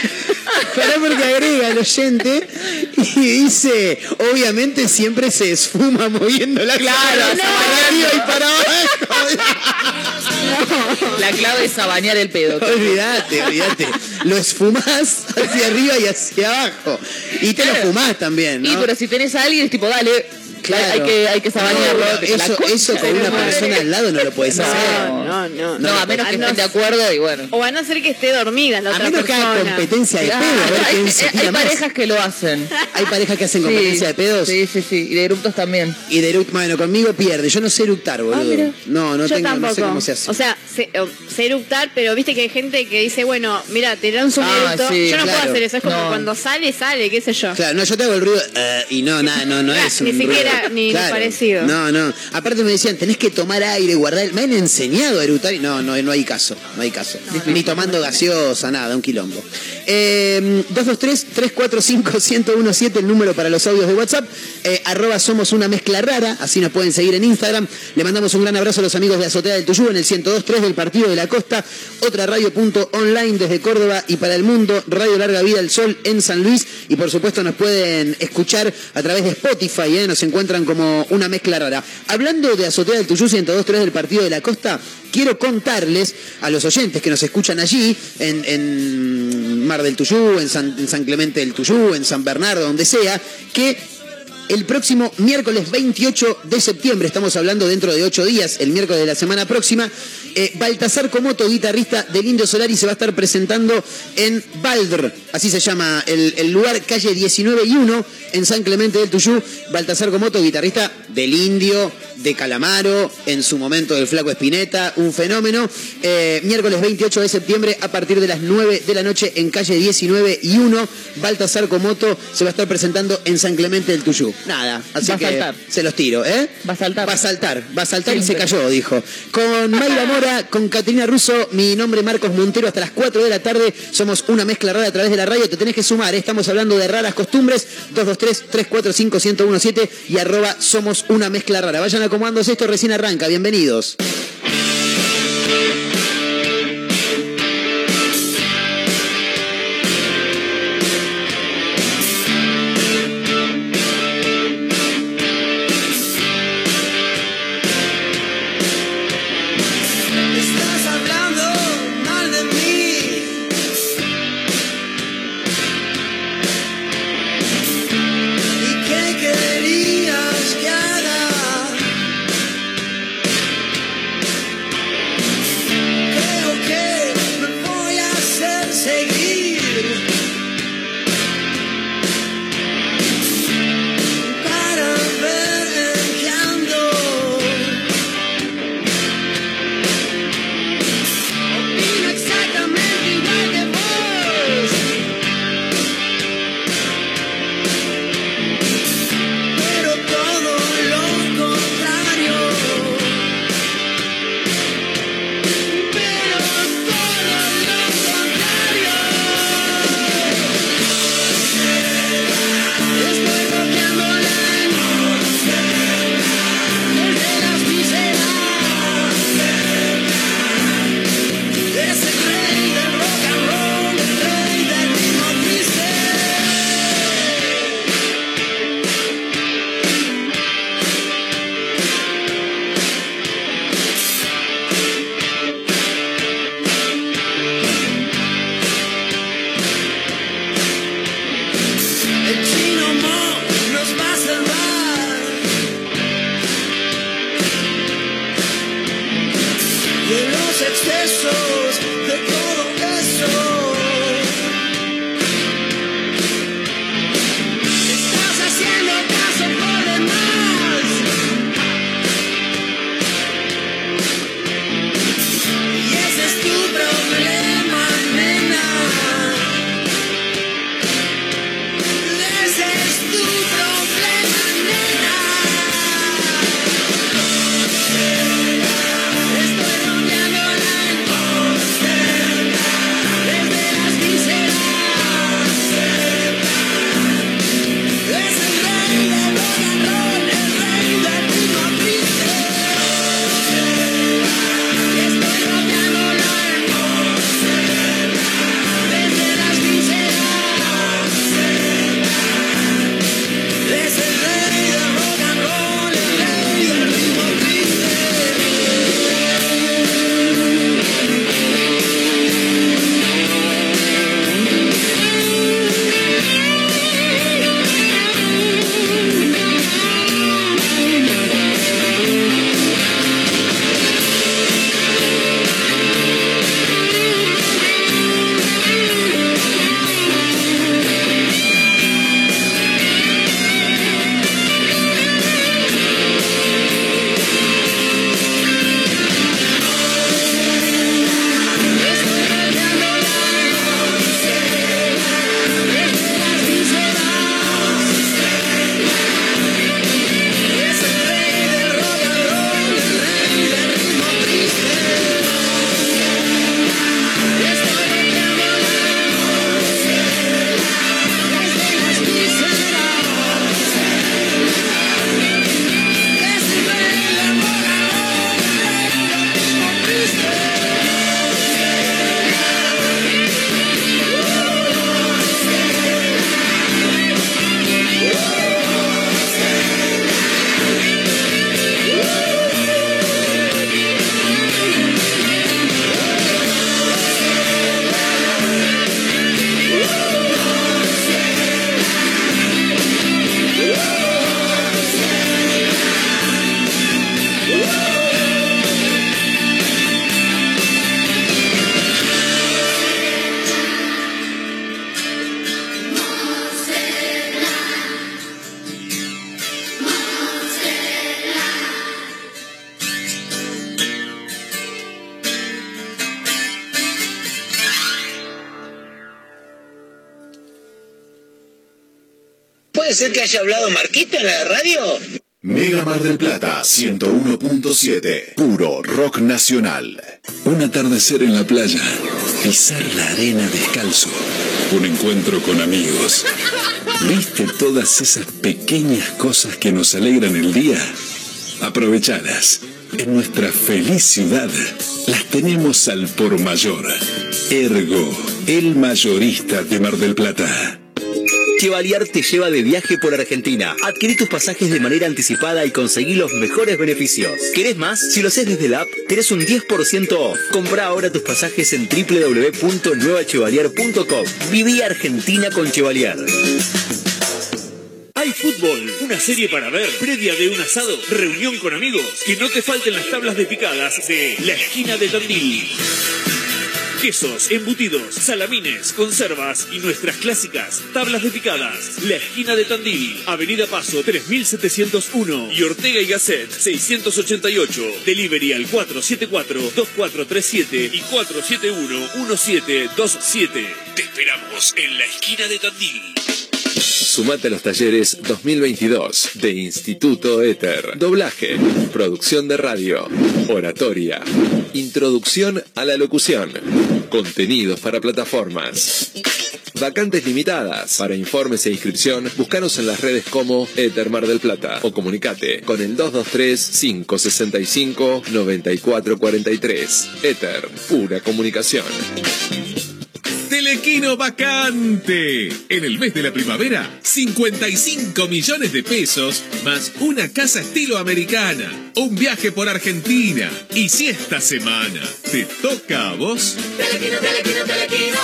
porque agrega el oyente y dice, obviamente siempre se esfuma moviendo la
Claro,
cara
no.
para arriba y para abajo.
La clave es bañar el pedo.
olvídate, olvídate. Lo esfumás hacia arriba y hacia abajo. Y te lo fumás también,
Y
¿no?
pero si tenés a alguien, es tipo, dale,
Claro.
hay que, hay que sabanearlo.
No, eso, eso con una persona al lado no lo puedes hacer.
No, no, no.
No, a menos que estén de acuerdo y bueno.
O a no ser que esté dormida la
A
otra
menos que haga
persona.
competencia de
Claro,
pedo, a ver
hay,
quién se
hay
tira más.
parejas que lo hacen.
Hay parejas que hacen
Sí.
competencia de pedos.
Sí, sí, sí. Y de eructos también.
Y de eruct- bueno, conmigo pierde. Yo no sé eructar, boludo.
Ah, mira.
no, no
Yo
tengo,
tampoco.
no sé cómo se hace.
O sea, sé, eh, sé eructar, pero viste que hay gente que dice, bueno, mira, te lanzo un
Ah,
eructo.
sí,
yo no
claro.
puedo hacer eso. Es como
No.
cuando sale, sale, qué sé yo.
Claro, no, yo te hago el ruido eh, y no, nada, no, no es un
ni siquiera, ni- ni parecido.
No, no. Aparte me decían, tenés que tomar aire, guardar. Me han enseñado a eructar y no, no, no hay caso, no hay caso. Ni tomando gaseosa, nada, un quilombo. Eh, 223-345-1017, el número para los audios de WhatsApp. Eh, arroba somos una mezcla rara, así nos pueden seguir en Instagram. Le mandamos un gran abrazo a los amigos de Azotea del Tuyú en el 102.3 del Partido de la Costa. Otra radio punto online desde Córdoba y para el mundo. Radio Larga Vida del Sol en San Luis. Y por supuesto nos pueden escuchar a través de Spotify, ¿eh? nos encuentran como una mezcla rara. Hablando de Azotea del Tuyú 102.3 del Partido de la Costa, quiero contarles a los oyentes que nos escuchan allí, en, en Mar del Tuyú, en San, en San Clemente del Tuyú, en San Bernardo, donde sea, que el próximo miércoles 28 de septiembre, estamos hablando dentro de ocho días, el miércoles de la semana próxima, eh, Baltasar Comoto, guitarrista del Indio Solari, se va a estar presentando en Baldr, así se llama el, lugar, calle 19 y 1, en San Clemente del Tuyú. Baltasar Comoto, guitarrista del Indio, de Calamaro, en su momento del Flaco Espineta, un fenómeno. Eh, miércoles 28 de septiembre, a partir de las 9 de la noche, en calle 19 y 1, Baltasar Comoto se va a estar presentando en San Clemente del Tuyú.
Facebook. Nada, así
Va a
que
saltar.
se los tiro, ¿eh?
Va a saltar.
Va a saltar, va a saltar y se cayó, dijo. Con Mayra Mora, con Caterina Russo, mi nombre Marcos Montero, hasta las 4 de la tarde somos una mezcla rara a través de la radio, te tenés que sumar, ¿eh? estamos hablando de raras costumbres, 223-345-1017 y arroba somos una mezcla rara. Vayan acomodándose, esto recién arranca, bienvenidos.
Ser que haya hablado Marquito en la radio?
Mega Mar del Plata 101.7, puro rock nacional. Un atardecer en la playa, pisar la arena descalzo, un encuentro con amigos. ¿Viste todas esas pequeñas cosas que nos alegran el día? Aprovechalas. En nuestra feliz ciudad las tenemos al por mayor. Ergo, el mayorista de Mar del Plata.
Chevalier te lleva de viaje por Argentina. Adquirí tus pasajes de manera anticipada y conseguí los mejores beneficios. ¿Querés más? Si lo haces desde la app, tenés un 10% off. Compra ahora tus pasajes en www.nuevachevalier.com. Viví Argentina con Chevalier.
Hay fútbol, una serie para ver, previa de un asado, reunión con amigos. Que no te falten las tablas de picadas de La Esquina de Tandil. Quesos, embutidos, salamines, conservas y nuestras clásicas tablas de picadas. La esquina de Tandil, Avenida Paso 3701 y Ortega y Gasset 688. Delivery al 474-2437 y 471-1727. Te esperamos en la esquina de Tandil.
Sumate a los talleres 2022 de Instituto Éter. Doblaje, producción de radio, oratoria, introducción a la locución, contenidos para plataformas. Vacantes limitadas. Para informes e inscripción, búscanos en las redes como Éter Mar del Plata o comunicate con el 223-565-9443. Éter, pura comunicación.
Telequino vacante. En el mes de la primavera, 55 millones de pesos más una casa estilo americana, un viaje por Argentina. Y si esta semana te toca a vos,
Telequino, telequino, telequino.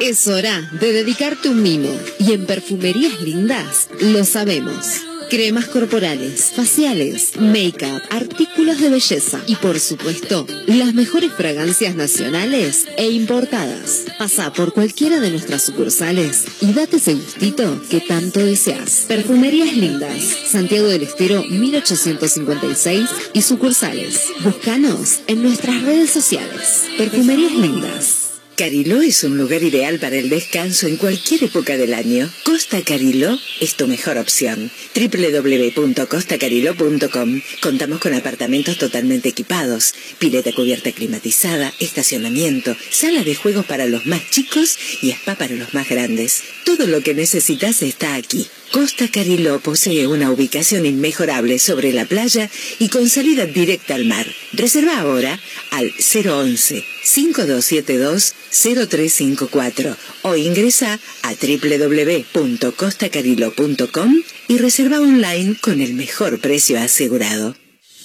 Es hora de dedicarte un mimo y en perfumerías lindas lo sabemos. Cremas corporales, faciales, make-up, artículos de belleza y por supuesto, las mejores fragancias nacionales e importadas. Pasa por cualquiera de nuestras sucursales y date ese gustito que tanto deseas. Perfumerías lindas, Santiago del Estero 1856 y sucursales. Búscanos en nuestras redes sociales. Perfumerías lindas.
Cariló es un lugar ideal para el descanso en cualquier época del año. Costa Cariló es tu mejor opción. www.costacariló.com Contamos con apartamentos totalmente equipados, pileta cubierta climatizada, estacionamiento, sala de juegos para los más chicos y spa para los más grandes. Todo lo que necesitas está aquí. Costa Cariló posee una ubicación inmejorable sobre la playa y con salida directa al mar. Reserva ahora al 011 5272 0354 o ingresa a www.costacarillo.com y reserva online con el mejor precio asegurado.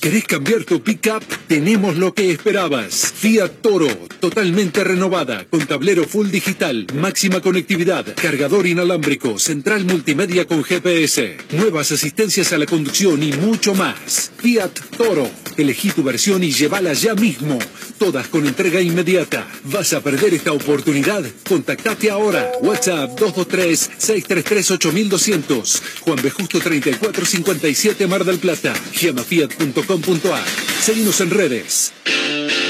¿Querés cambiar tu pickup? Tenemos lo que esperabas. Fiat Toro, totalmente renovada, con tablero full digital, máxima conectividad, cargador inalámbrico, central multimedia con GPS, nuevas asistencias a la conducción y mucho más. Fiat Toro, elegí tu versión y llévala ya mismo. Todas con entrega inmediata. ¿Vas a perder esta oportunidad? Contactate ahora. WhatsApp 223-633-8200. Juan B. Justo 3457 Mar del Plata. GemaFiat.com.ar. Seguimos en redes.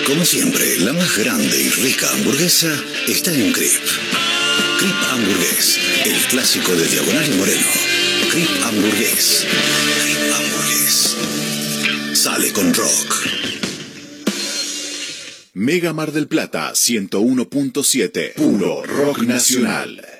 Como siempre, la más grande y rica hamburguesa está en Crip. Crip Hamburgués, el clásico de Diagonal y Moreno. Crip Hamburgués. Crip Hamburgués. Sale con rock. Mega Mar del Plata 101.7. Puro rock nacional.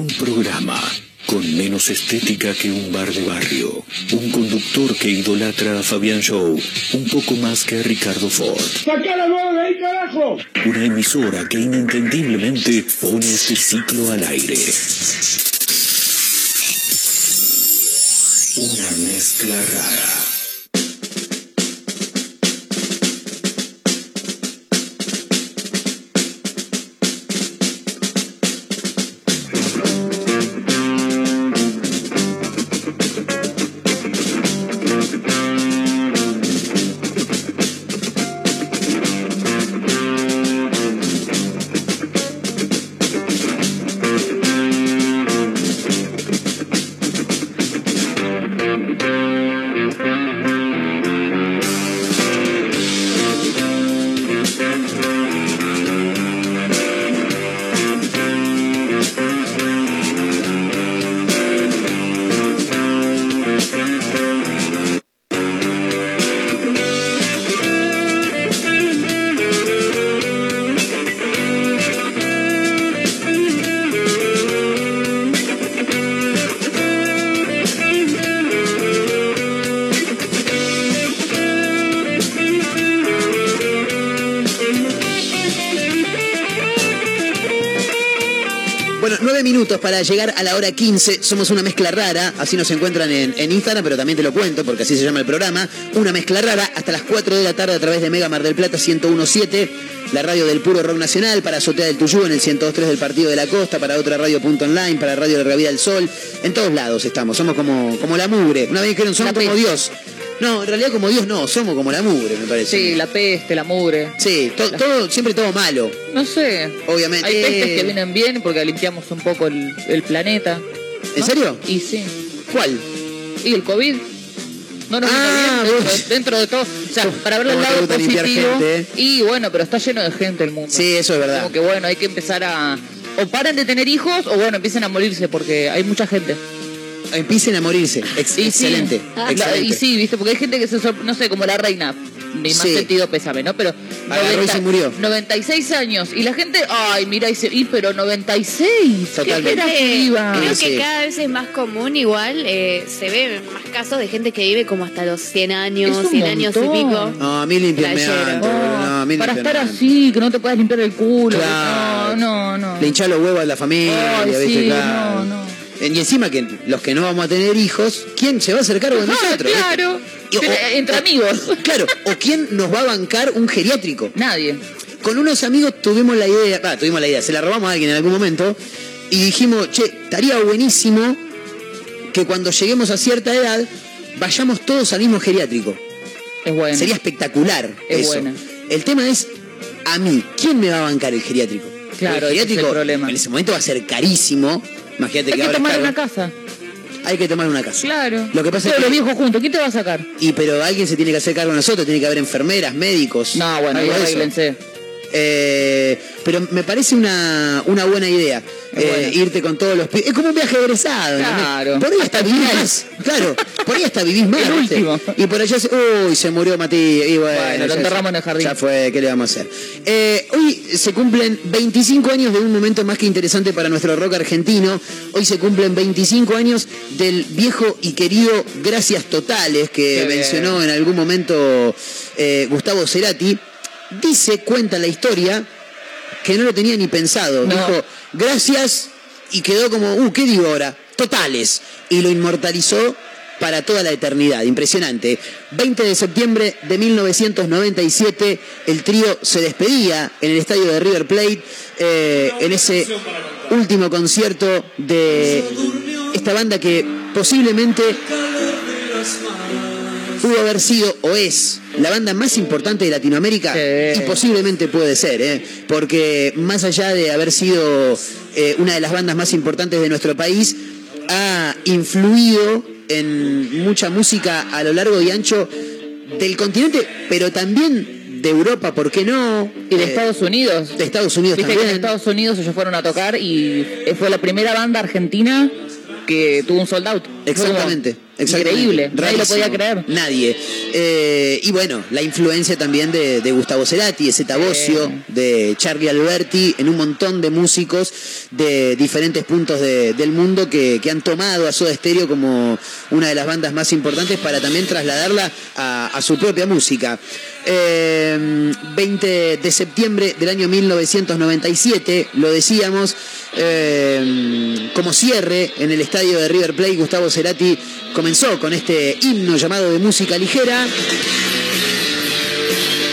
Un
programa con menos estética que un bar de barrio. Un conductor que idolatra a Fabián Show un poco más que a Ricardo Ford.
¡Saca la mano de ahí, carajo!
Una emisora que inentendiblemente pone este ciclo al aire. Una mezcla rara.
Para llegar a la hora 15. Somos una mezcla rara. Así nos encuentran en, en Instagram, pero también te lo cuento porque así se llama el programa. Una mezcla rara hasta las 4 de la tarde a través de Mega Mar del Plata 1017. La radio del puro rock nacional, para Azotea del Tuyú en el 102.3 del Partido de la Costa, para otra radio punto online, para Radio de la Vida del Sol. En todos lados estamos. Somos como, como la mugre. Una vez dijeron, somos como Dios. No, en realidad como Dios no, somos como la mugre, me parece.
Sí, la peste, la mugre.
Sí, to- todo, siempre todo malo.
No sé.
Obviamente.
Hay pestes que vienen bien porque limpiamos un poco el, el planeta.
¿En serio?
Y sí.
¿Cuál?
Y el COVID. No nos
Ah,
viene bien dentro, dentro de todo. O sea, para ver el lado positivo.
gente, eh?
Y bueno, pero está lleno de gente el mundo.
Sí, eso es verdad.
Como que bueno, hay que empezar a. O paren de tener hijos o bueno, empiecen a morirse porque hay mucha gente.
Empiecen a morirse. Ex-
Y sí.
excelente.
Ah,
excelente.
Y sí, viste, porque hay gente que se sor- no sé, como la reina. Ni más
Sí.
sentido pésame, ¿no? Pero.
Agarró y se murió.
96 años. Y la gente, ay, mira, y, se- y pero 96. ¿Qué
Totalmente.
iba?
Creo que
sí.
cada vez es más común, igual eh, se ve más casos de gente que vive como hasta los 100 años,
Es un
100 años y pico.
No, a mí
Playero.
antes, boludo, no, a mí
Para estar
antes.
así, que no te puedas limpiar el culo.
Claro.
No, no, no.
Le hinchá los huevos a la familia,
Ay,
¿viste?
sí,
Claro.
no, no.
Y encima que los que no vamos a tener hijos, ¿quién se va a hacer cargo de
Ah,
nosotros?
claro.
O-
Pero, Entre amigos.
Claro, o quién nos va a bancar un geriátrico.
Nadie.
Con unos amigos tuvimos la idea, ah, tuvimos la idea, se la robamos a alguien en algún momento y dijimos, che, estaría buenísimo que cuando lleguemos a cierta edad vayamos todos al mismo geriátrico.
Es bueno.
Sería espectacular.
Es
eso.
buena.
El tema es, a mí, ¿quién me va a bancar el geriátrico?
Claro,
el
ese es el
geriátrico
problema.
en ese momento va a ser carísimo. Imagínate
Hay
que
que
ahora es
tomar
caro.
una casa.
Hay que tomar una casa.
Claro.
Lo que pasa es que-
los viejos juntos, ¿quién te va a sacar?
Y pero alguien se tiene que hacer cargo de nosotros, tiene que haber enfermeras, médicos.
No, bueno, ahí arréglense.
Eh, pero me parece una, una buena idea. eh, irte con todos los pi- Es como un viaje egresado.
Claro.
Por ahí hasta vivís más. Claro, por ahí hasta vivís más.
El
¿viste?
último.
Y por allá se, uy, se murió Matías. Y bueno,
Bueno, lo enterramos en el jardín.
Ya fue, ¿qué le vamos a hacer? Eh, hoy se cumplen 25 años de un momento más que interesante para nuestro rock argentino. Hoy se cumplen 25 años del viejo y querido Gracias Totales que
Qué bien.
mencionó en algún momento Gustavo Cerati. Dice, cuenta la historia, que no lo tenía ni pensado.
No.
Dijo, gracias, y quedó como, uh, ¿qué digo ahora? Totales. Y lo inmortalizó para toda la eternidad. Impresionante. 20 de septiembre de 1997, el trío se despedía en el estadio de River Plate, eh, en ese último concierto de esta banda que posiblemente pudo haber sido o es la banda más importante de Latinoamérica y posiblemente puede ser, ¿eh? porque más allá de haber sido eh, una de las bandas más importantes de nuestro país, ha influido en mucha música a lo largo y ancho del continente, pero también de Europa, ¿por qué no?
Y de
Eh,
Estados Unidos.
De Estados Unidos
Viste que en
también.
Estados Unidos ellos fueron a tocar y fue la primera banda argentina que tuvo un sold out. Como
exactamente.
Increíble, nadie lo podía creer.
Nadie. Eh, y bueno, la influencia también de, de Gustavo Cerati, de Zeta Bosio, de Charlie Alberti, en un montón de músicos de diferentes puntos de- del mundo que, que han tomado a Soda Stereo como una de las bandas más importantes para también trasladarla a, a su propia música. Eh, 20 de septiembre del año 1997, lo decíamos, eh, como cierre en el estadio de River Plate, Gustavo Cerati comenzó con este himno llamado de música ligera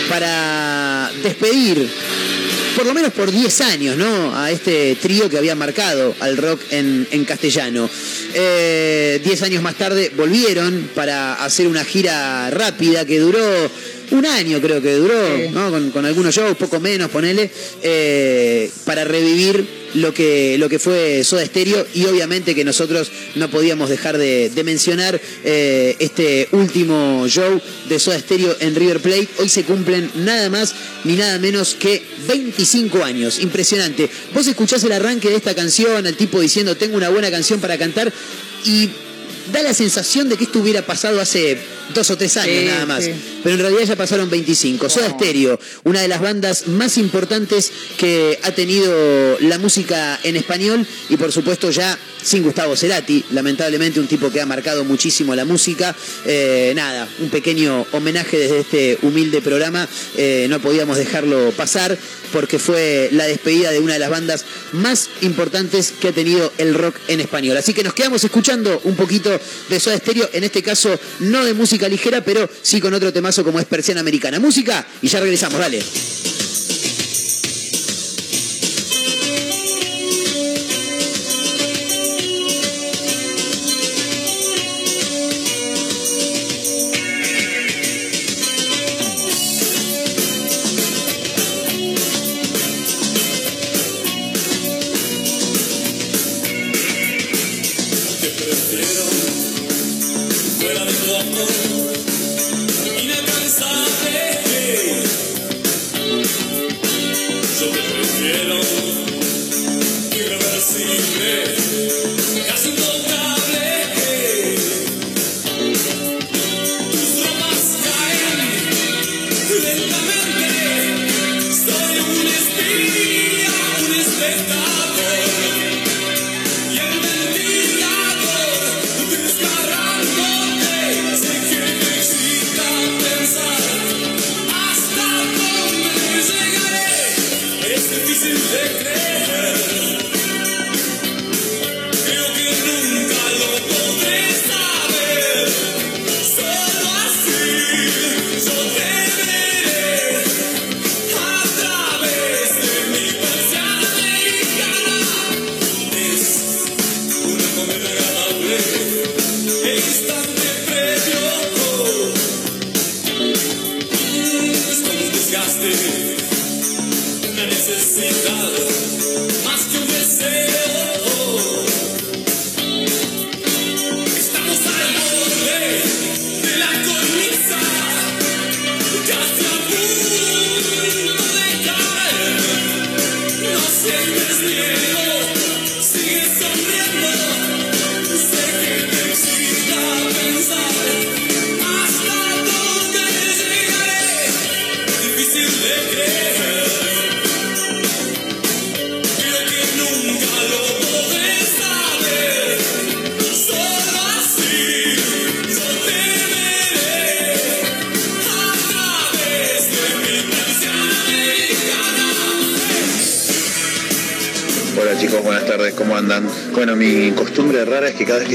para despedir por lo menos por 10 años, ¿no? A este trío que había marcado al rock en, castellano. Eh, 10 años más tarde volvieron para hacer una gira rápida que duró un año, creo que duró, ¿no? Con, con algunos shows, poco menos, ponele, eh, para revivir lo que, lo que fue Soda Stereo y obviamente que nosotros no podíamos dejar de, de mencionar eh, este último show de Soda Stereo en River Plate. Hoy se cumplen nada más ni nada menos que 25 años. Impresionante. Vos escuchás el arranque de esta canción, al tipo diciendo tengo una buena canción para cantar y da la sensación de que esto hubiera pasado hace dos o tres años
Sí,
nada más.
sí.
Pero en realidad ya pasaron 25. Soda Stereo, una de las bandas más importantes que ha tenido la música en español y por supuesto ya sin Gustavo Cerati, lamentablemente un tipo que ha marcado muchísimo la música. Eh, nada, un pequeño homenaje desde este humilde programa. Eh, no podíamos dejarlo pasar porque fue la despedida de una de las bandas más importantes que ha tenido el rock en español. Así que nos quedamos escuchando un poquito de Soda Stereo, en este caso no de música ligera, pero sí con otro temazo como es Persiana Americana. Música y ya regresamos, dale.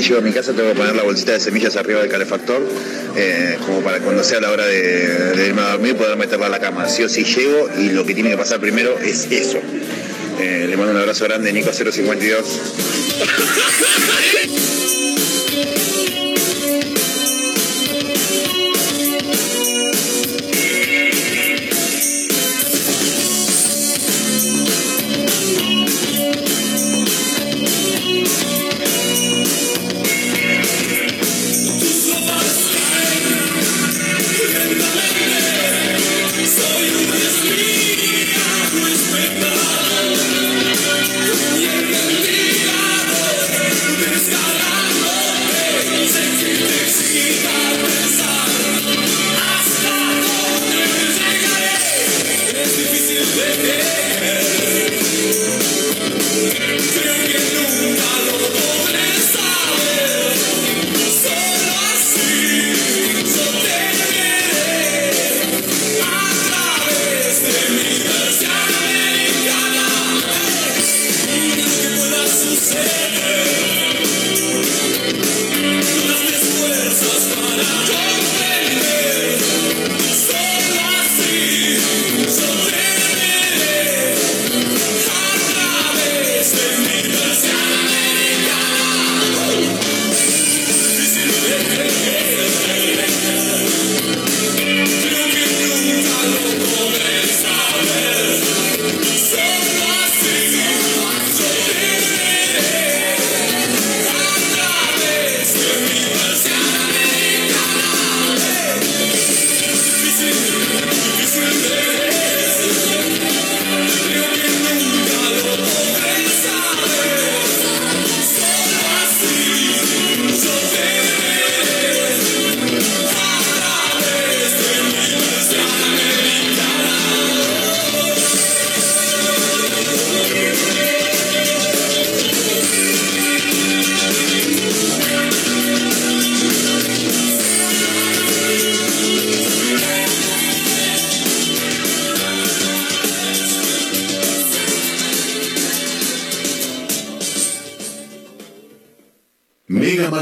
Llego a mi casa tengo que poner la bolsita de semillas arriba del calefactor, eh, como para cuando sea la hora de, de irme a dormir poder meterla a la cama. Sí o sí llego y lo que tiene que pasar primero es eso. Eh, le mando un abrazo grande, Nico 052.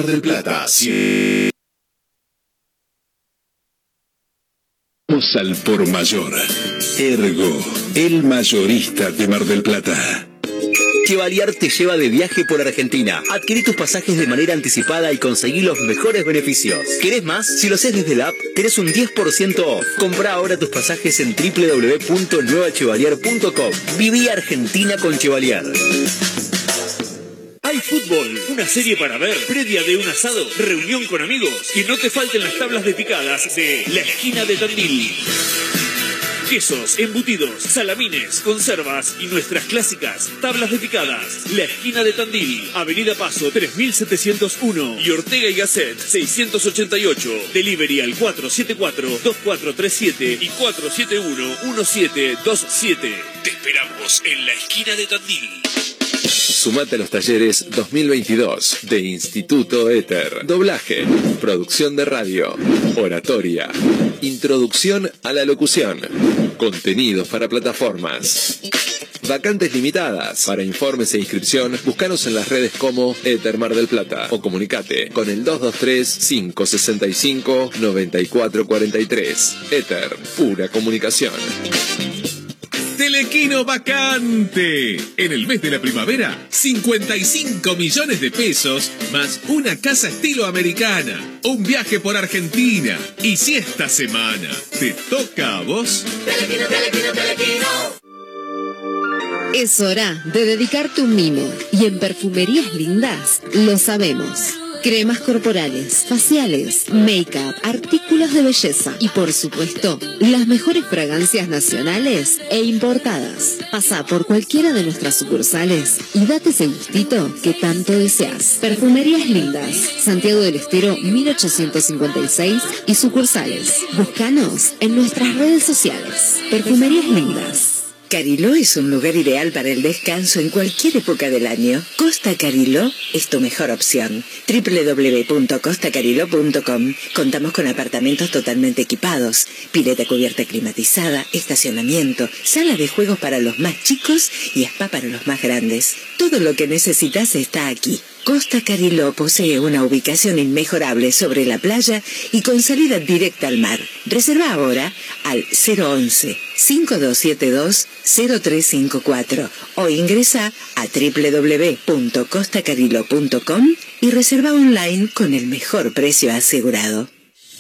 Mar del Plata. Vamos al por mayor. Ergo, el mayorista de Mar del Plata.
Chevalier te lleva de viaje por Argentina. Adquirí tus pasajes de manera anticipada y conseguí los mejores beneficios. ¿Querés más? Si lo haces desde la app, tenés un 10% off. Compra ahora tus pasajes en www.nuevachevalier.com. Viví Argentina con Chevalier.
Serie para ver, previa de un asado, reunión con amigos, que no te falten las tablas de picadas de La Esquina de Tandil. Quesos, embutidos, salamines, conservas y nuestras clásicas tablas de picadas. La Esquina de Tandil, Avenida Paso 3701 y Ortega y Gasset 688. Delivery al 474-2437 y 471-1727. Te esperamos en La Esquina de Tandil.
Sumate a los talleres 2022 de Instituto Éter. Doblaje, producción de radio, oratoria, introducción a la locución, contenidos para plataformas. Vacantes limitadas. Para informes e inscripción, búscanos en las redes como Éter Mar del Plata o comunicate con el 223-565-9443. Éter, pura comunicación.
Telequino vacante. En el mes de la primavera, 55 millones de pesos más una casa estilo americana, un viaje por Argentina. Y si esta semana te toca a vos,
Telequino, telequino, telequino.
Es hora de dedicarte un mimo. Y en Perfumerías Lindas lo sabemos. Cremas corporales, faciales, make-up, artículos de belleza y por supuesto, las mejores fragancias nacionales e importadas. Pasa por cualquiera de nuestras sucursales y date ese gustito que tanto deseas. Perfumerías Lindas, Santiago del Estero 1856 y sucursales. Búscanos en nuestras redes sociales. Perfumerías Lindas.
Cariló es un lugar ideal para el descanso en cualquier época del año. Costa Cariló es tu mejor opción. www.costacariló.com Contamos con apartamentos totalmente equipados, pileta cubierta climatizada, estacionamiento, sala de juegos para los más chicos y spa para los más grandes. Todo lo que necesitas está aquí. Costa Cariló posee una ubicación inmejorable sobre la playa y con salida directa al mar. Reserva ahora al 011 5272 0354 o ingresa a www.costacariló.com y reserva online con el mejor precio asegurado.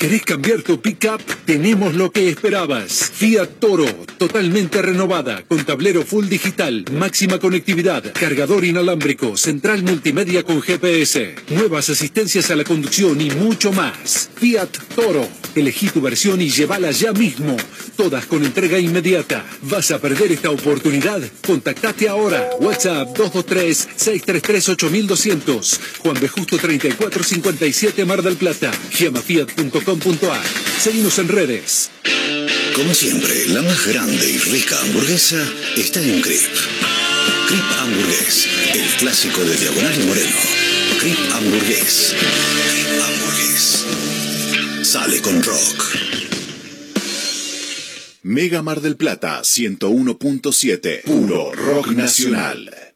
¿Querés cambiar tu pickup? Tenemos lo que esperabas. Fiat Toro, totalmente renovada, con tablero full digital, máxima conectividad, cargador inalámbrico, central multimedia con GPS, nuevas asistencias a la conducción y mucho más. Fiat Toro. Elegí tu versión y llévala ya mismo. Todas con entrega inmediata. ¿Vas a perder esta oportunidad? Contactate ahora. WhatsApp 223-633-8200. Juan B. Justo 3457 Mar del Plata. Llamafiat.com.ar. Seguimos en redes.
Como siempre, la más grande y rica hamburguesa está en Crip. Crip Hamburgués, el clásico de Diagonal y Moreno. Crip Hamburgués. Crip Hamburgués. Sale con rock.
Mega Mar del Plata 101.7. Puro rock nacional.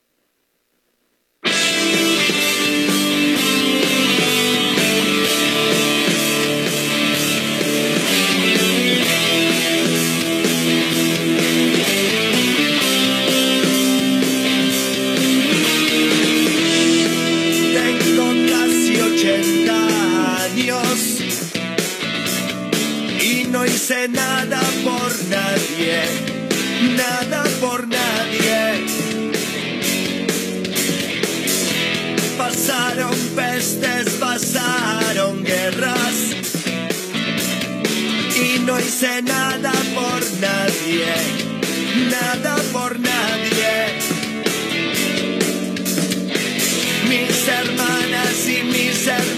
Nada por nadie, nada por nadie. Pasaron pestes, pasaron guerras y no hice nada por nadie, nada por nadie. Mis hermanas y mis hermanos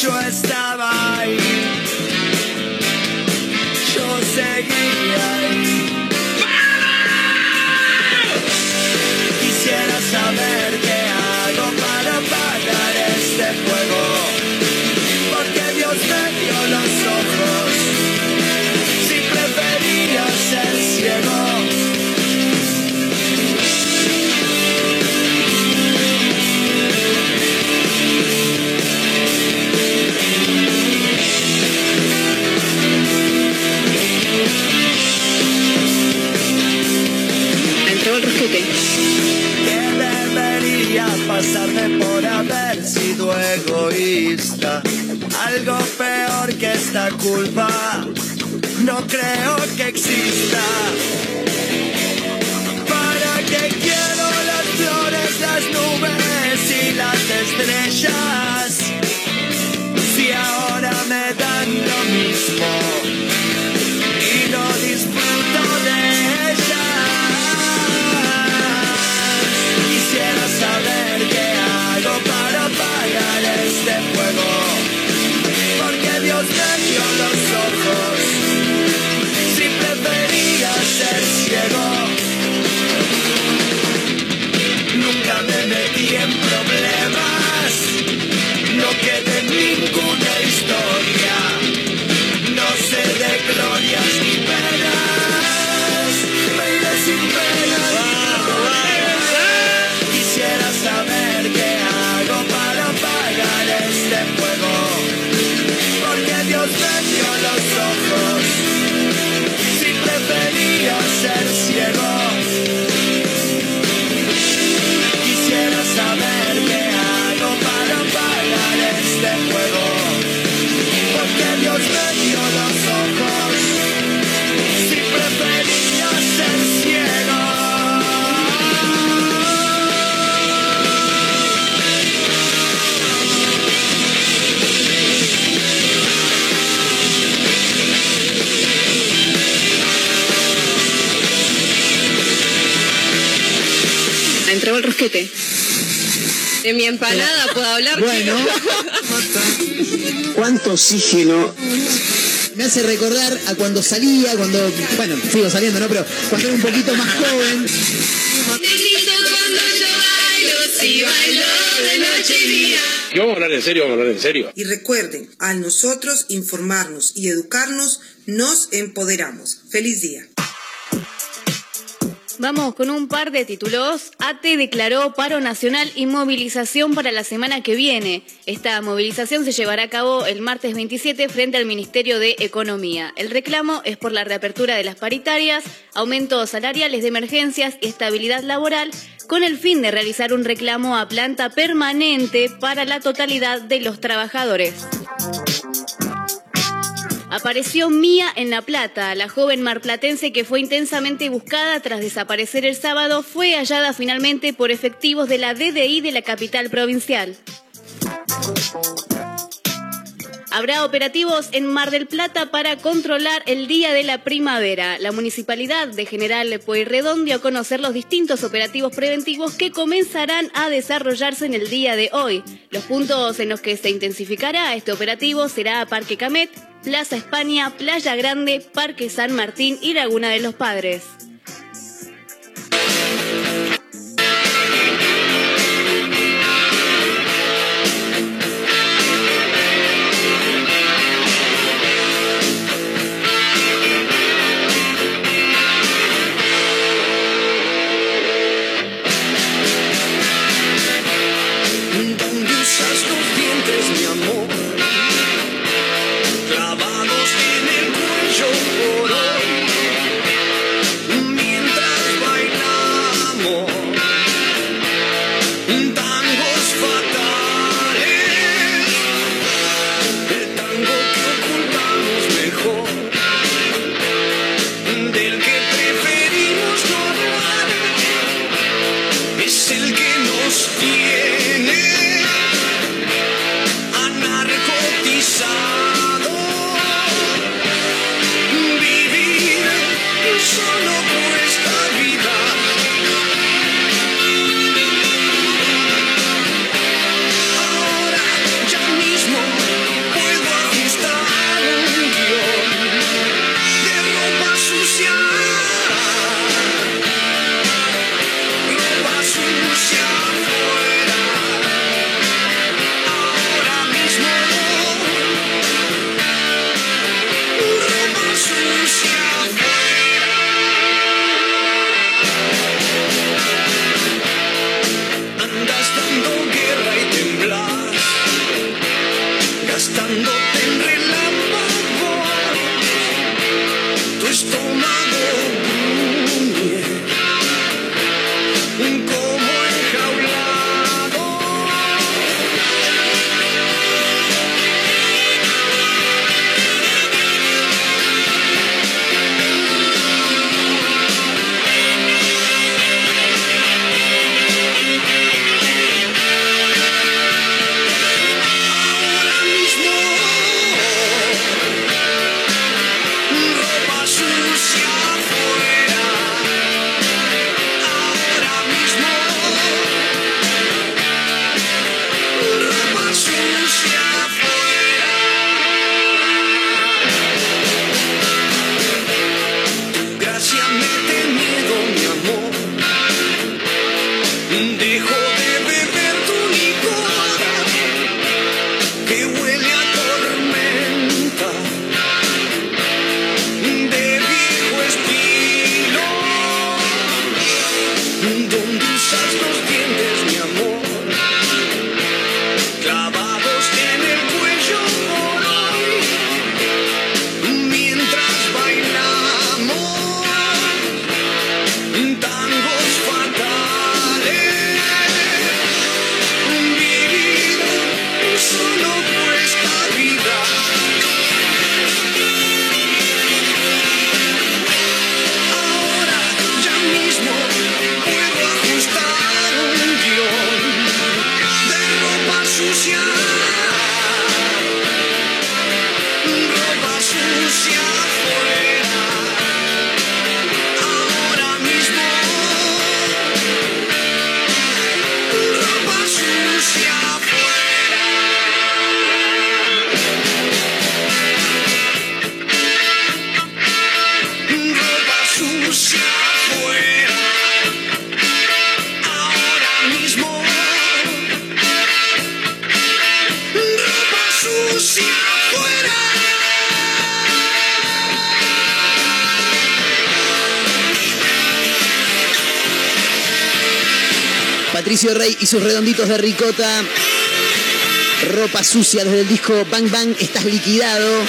yo estaba ahí. Yo seguía Algo peor que esta culpa, no creo que exista. ¿Para qué quiero las flores, las nubes y las estrellas? De
mi empanada puedo hablar.
Bueno.
¿Cuánto oxígeno
me hace recordar a cuando salía, cuando, bueno, sigo saliendo, ¿no? Pero cuando era un poquito más joven.
Que vamos a hablar en serio, vamos a hablar en serio.
Y recuerden, al nosotros informarnos y educarnos, nos empoderamos. Feliz día.
Vamos con un par de títulos. ATE declaró paro nacional y movilización para la semana que viene. Esta movilización se llevará a cabo el martes 27 frente al Ministerio de Economía. El reclamo es por la reapertura de las paritarias, aumentos salariales de emergencias y estabilidad laboral, con el fin de realizar un reclamo a planta permanente para la totalidad de los trabajadores. Apareció Mía en La Plata. La joven marplatense que fue intensamente buscada tras desaparecer el sábado fue hallada finalmente por efectivos de la DDI de la capital provincial. Habrá operativos en Mar del Plata para controlar el día de la primavera. La municipalidad de General Pueyrredón dio a conocer los distintos operativos preventivos que comenzarán a desarrollarse en el día de hoy. Los puntos en los que se intensificará este operativo será Parque Camet, Plaza España, Playa Grande, Parque San Martín y Laguna de los Padres.
Sus redonditos de ricota. Ropa sucia desde el disco Bang Bang, estás liquidado.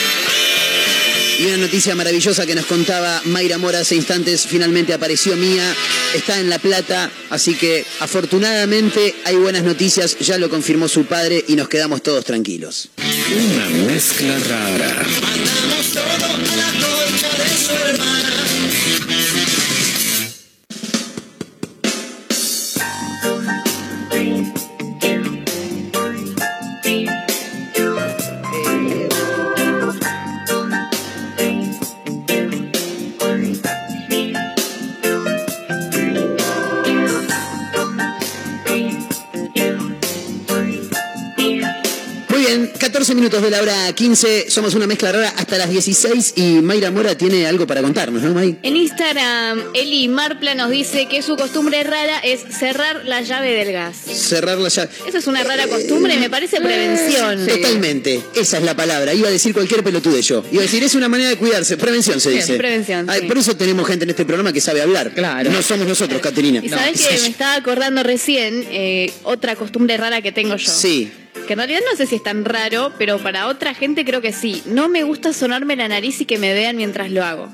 Y una noticia maravillosa que nos contaba Mayra Mora hace instantes, finalmente apareció Mía, está en La Plata, así que afortunadamente hay buenas noticias, ya lo confirmó su padre y nos quedamos todos tranquilos.
Una mezcla rara.
Mandamos todo a la concha de su hermana.
Minutos de la hora 15, somos una mezcla rara hasta las 16 y Mayra Mora tiene algo para contarnos, ¿no, May?
En Instagram, Eli Marpla nos dice que su costumbre rara es cerrar la llave del gas.
Cerrar la llave.
Esa es una rara costumbre, me parece prevención.
Totalmente, esa es la palabra. Iba a decir cualquier pelotude yo. Iba a decir, es una manera de cuidarse. Prevención se
Bien,
dice.
prevención,
Ay,
sí.
Por eso tenemos gente en este programa que sabe hablar. Claro. No somos nosotros, Caterina.
Y sabes que me estaba acordando recién eh, otra costumbre rara que tengo yo.
Sí.
Que en realidad no sé si es tan raro, pero para otra gente creo que sí. No me gusta sonarme la nariz y que me vean mientras lo hago.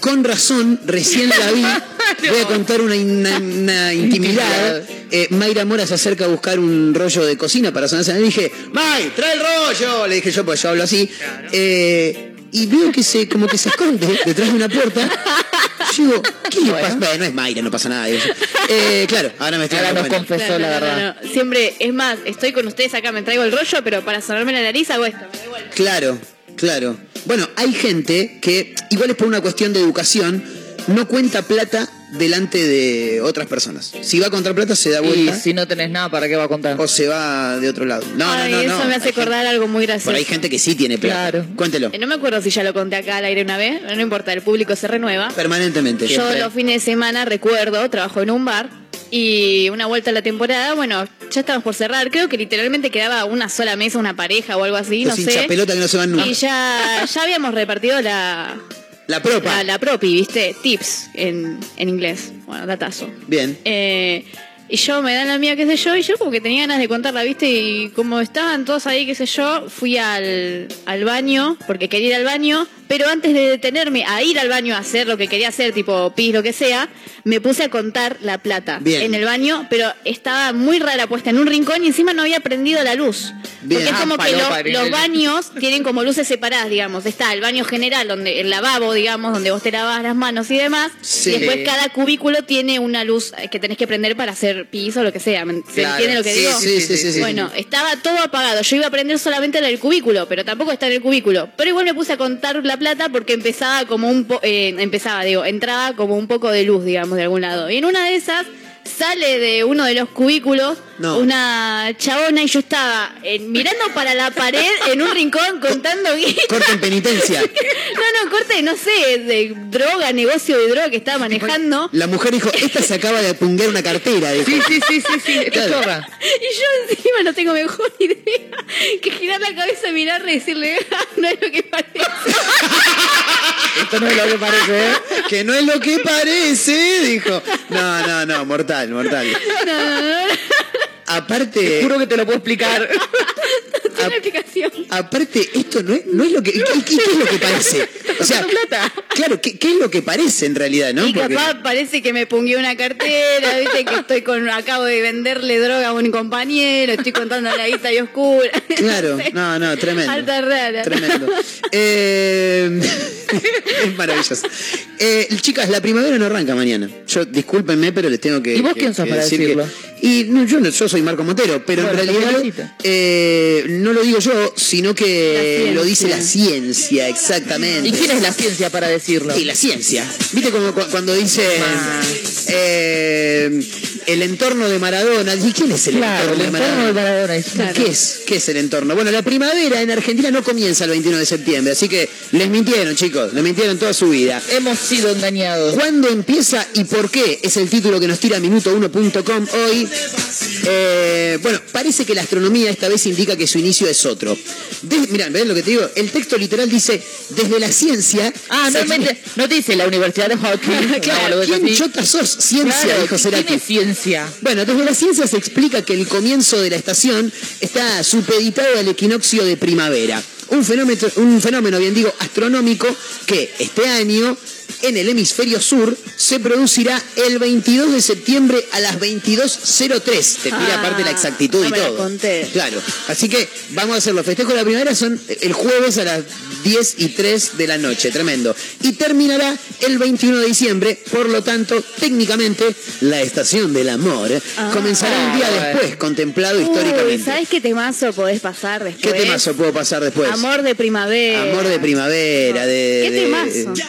Con razón, recién la vi. Voy a contar una, una- una intimidad. Eh, Mayra Mora se acerca a buscar un rollo de cocina para sonarse la nariz. Y dije, May, trae el rollo. Le dije yo, pues yo hablo así. Eh, y veo que se, como que se esconde detrás de una puerta. Digo, ¿qué le pasa? Bueno, no es Mayra, no pasa nada. Eh, claro, ahora me estoy
Ahora
dando
nos confesó la
No, no,
verdad.
no. Siempre, es más, estoy con ustedes acá, me traigo el rollo, pero para sonarme la nariz hago esto. me da igual.
Claro, claro. Bueno, hay gente que, igual es por una cuestión de educación, no cuenta plata delante de otras personas. Si va a contar plata, se da
Y
vuelta.
si no tenés nada, ¿para qué va a contar?
O se va de otro lado. No,
Ay,
no, no.
eso
no.
me hace
Hay
acordar algo muy gracioso.
Por ahí hay gente que sí tiene plata.
Claro.
Cuéntelo.
Eh, No me acuerdo si ya lo conté acá al aire una vez, no importa, el público se renueva.
Permanentemente.
Yo los fines de semana recuerdo, trabajo en un bar y una vuelta a la temporada, bueno, ya estamos por cerrar, creo que literalmente quedaba una sola mesa, una pareja o algo así,
Los
no sé.
hinchapelota que no se van nunca.
Y ya, ya habíamos repartido la,
La propa.
la, la propi, ¿viste? Tips en, en inglés. Bueno, datazo.
Bien.
Eh, y yo me dan la mía, qué sé yo, y yo como que tenía ganas de contarla, ¿viste? Y como estaban todos ahí, qué sé yo, fui al, al baño, porque quería ir al baño, pero antes de detenerme a ir al baño a hacer lo que quería hacer, tipo pis, lo que sea, me puse a contar la plata
Bien.
en el baño, pero estaba muy rara puesta en un rincón y encima no había prendido la luz.
Bien.
Porque es
Ah,
como que los baños tienen como luces separadas, digamos. Está el baño general, donde el lavabo, digamos, donde vos te lavas las manos y demás.
Sí.
Y después cada cubículo tiene una luz que tenés que prender para hacer pis o lo que sea. ¿me- ¿Se
Claro.
entiende lo que
Sí,
digo?
sí, sí, sí, sí.
Bueno, estaba todo apagado. Yo iba a prender solamente la del cubículo, pero tampoco está en el cubículo. Pero igual me puse a contar la plata porque empezaba como un po- eh, empezaba, digo, entraba como un poco de luz, digamos, de algún lado. Y en una de esas sale de uno de los cubículos
No.
una chabona y yo estaba eh, mirando para la pared en un rincón contando guita.
Corta en penitencia.
No, no, corte, no sé, de droga, negocio de droga que estaba manejando.
La mujer dijo, esta se acaba de apungar una cartera. dijo.
Sí, sí, sí, sí, sí, esta
Claro.
chorra.
Y yo encima no tengo mejor idea que girar la cabeza, mirarle y decirle, "Ah, no es lo que parece.
Esto no es lo que parece, ¿eh?
Que no es lo que parece, dijo. No, no, no, mortal, mortal.
No, no, no, no,
Aparte,
Juro que te lo puedo explicar.
aparte, esto no es, no es lo que. ¿qué, qué- qué es lo que parece? O sea, claro, ¿qué, qué es lo que parece en realidad, no?
Y
Porque-
capaz parece que me pungué una cartera, viste que estoy con, acabo de venderle droga a un compañero, estoy contando la guita y oscura.
Claro, no, no, tremendo.
Alta rara.
Tremendo. Eh, es maravilloso. Eh, chicas, la primavera no arranca mañana. Yo, discúlpenme, pero les tengo que.
¿Y vos
que-
quién sos para
decir que-
decirlo?
y no, yo, no- yo soy Marco Montero, pero
Bueno,
en realidad eh, no lo digo yo, sino que lo dice la ciencia, exactamente.
¿Y quién es la ciencia para decirlo?
Y la ciencia. ¿Viste como cu- cuando dice eh, el entorno de Maradona? ¿Y quién es el
Claro,
entorno de
entorno de
Maradona?
Maradona. es-
¿Qué es? ¿Qué es el entorno? Bueno, la primavera en Argentina no comienza el 21 de septiembre, así que les mintieron, chicos, les mintieron toda su vida.
Hemos sido engañados.
¿Cuándo empieza y por qué? Es el título que nos tira minuto1.com hoy. Eh, bueno, parece que la astronomía esta vez indica que su inicio es otro. Mirá, ¿ves lo que te digo? El texto literal dice, desde la ciencia...
Ah, no, no dice la Universidad de Hawking.
Claro,
No,
¿quién chota sos? Ciencia,
Claro,
dijo Cerati.
¿Quién es ciencia.
Bueno, desde la ciencia se explica que el comienzo de la estación está supeditado al equinoccio de primavera. Un fenómeno, un fenómeno, bien digo, astronómico que este año en el hemisferio sur se producirá el 22 de septiembre a las 22.03. Te tira
Ah,
aparte la exactitud
no
y
me la
todo.
conté.
Claro. Así que vamos a hacer los festejos de la primavera son el jueves a las 10 y 3 de la noche. Tremendo. Y terminará el 21 de diciembre. Por lo tanto, técnicamente, la estación del amor comenzará un día
Ah.
después, contemplado
Uy,
históricamente.
¿sabes qué temazo podés pasar
¿Qué
después?
temazo puedo pasar después?
Amor de primavera.
Amor de primavera, de.
¿Qué
de-
temazo?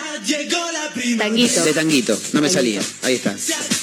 Tanguito.
De tanguito, no me salía. Ahí está.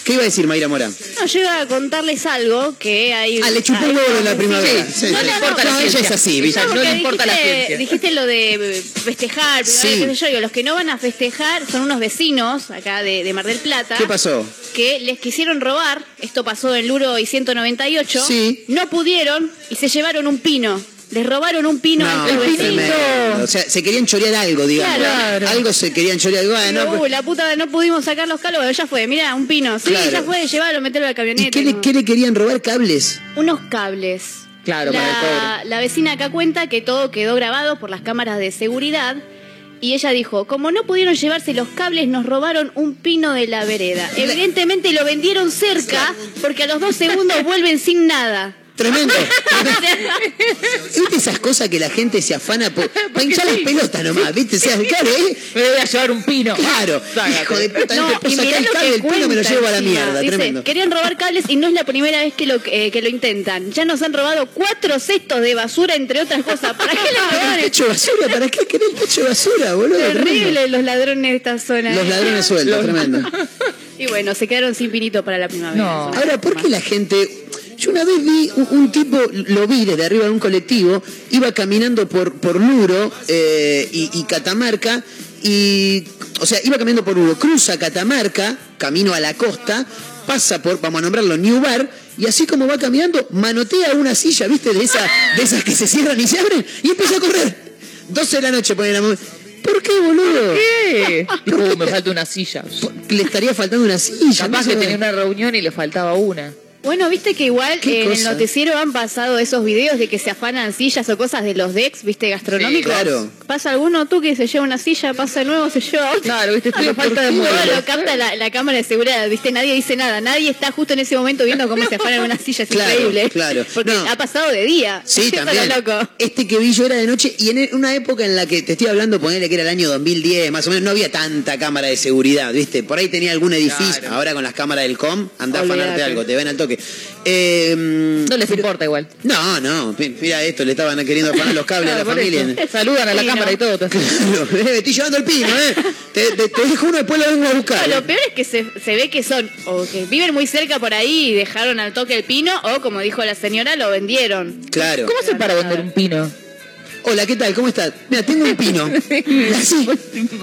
¿Qué iba a decir Mayra Mora?
No, yo iba a contarles algo que hay...
Ah, le chupó
hay-
huevo en la primavera.
Sí.
Sí,
No,
sí.
no,
No
no,
importa la ciencia. ella es así, ¿viste?
No,
le importa la ciencia.
Dijiste lo de festejar, primavera, qué sé yo, digo, los que no van a festejar son unos vecinos acá de, de Mar del Plata.
¿Qué pasó?
que les quisieron robar, esto pasó en Luro y 198,
Sí.
no pudieron y se llevaron un pino. Les robaron un pino a estos vecinos.
tremendo. O sea, se querían chorear algo, digamos.
Claro.
Algo se querían chorear. Bueno,
Uy, la puta, no pudimos sacar los calos, ya fue, mira, un pino. Sí,
Claro.
ya fue, llevarlo, meterlo a la camioneta.
¿Y qué le, qué le querían robar? ¿Cables?
Unos cables.
Claro, para el
la vecina acá cuenta que todo quedó grabado por las cámaras de seguridad. Y ella dijo, como no pudieron llevarse los cables, nos robaron un pino de la vereda. Evidentemente lo vendieron cerca, porque a los dos segundos vuelven sin nada.
Tremendo. ¿Viste esas cosas que la gente se afana por, para hinchar las pelotas nomás? ¿Viste? O sea, claro, ¿eh?
Me voy a llevar un pino.
Claro.
Sácate.
Hijo de puta,
No,
no,
y mirá
el
lo
cable
que
del pino me lo llevo a la mierda.
Dice,
Tremendo.
querían robar cables y no es la primera vez que lo, eh, que lo intentan. Ya nos han robado cuatro cestos de basura, entre otras cosas. ¿Para qué le
¿El
robaron?
techo de basura? ¿Para qué querés el techo de basura, boludo? Tremendo.
Terrible los ladrones de esta zona.
Los ladrones sueltos, tremendo.
Y bueno, se quedaron sin pinito para la primavera.
Ahora, ¿por qué la gente.? Yo una vez vi un, un tipo, lo vi desde arriba de un colectivo, iba caminando por, por Luro eh, y, y Catamarca, y. O sea, iba caminando por Luro, cruza Catamarca, camino a la costa, pasa por, vamos a nombrarlo, New Bar, y así como va caminando, manotea una silla, ¿viste? De, esa, de esas que se cierran y se abren, y empieza a correr. 12 de la noche pone la ¿Por qué, boludo?
¿Qué? Dijo, "Uh, me falta una silla.
Le estaría faltando una silla.
Capaz
no
que tenía una reunión y le faltaba una.
Bueno, viste que igual
¿Qué
en el noticiero han pasado esos videos de que se afanan sillas o cosas de los decks, viste, gastronómicos.
Sí, claro.
Pasa alguno tú que se lleva una silla, pasa de nuevo, se lleva otra.
Claro, viste, estoy a falta de
Todo
muebles.
lo capta la, la cámara de seguridad, viste, nadie dice nada, nadie está justo en ese momento viendo cómo se afanan una silla, es
Claro,
increíble.
claro.
Porque
No.
ha pasado de día.
Sí, también.
lo loco.
Este que vi yo era de noche y en una época en la que te estoy hablando, ponerle que era el año 2010, más o menos, no había tanta cámara de seguridad, ¿viste? Por ahí tenía algún edificio,
Claro.
ahora con las cámaras del COM, anda a
Olvídate.
afanarte algo, te ven al toque. Eh,
No les importa igual.
no, no, mi- mira esto, le estaban queriendo afanar los cables a la
Claro,
familia.
eso. Saludan a la
Sí,
cámara
no.
y todo.
Claro, eh, estoy llevando el pino, ¿eh? Te, te- te dejo uno, después lo vengo a buscar.
No, lo peor es que se, se ve que son, o que viven muy cerca por ahí y dejaron al toque el pino, o como dijo la señora, lo vendieron.
Claro.
¿Cómo se para vender un pino?
Hola, ¿qué tal? ¿Cómo estás? Mira, tengo un pino. Así.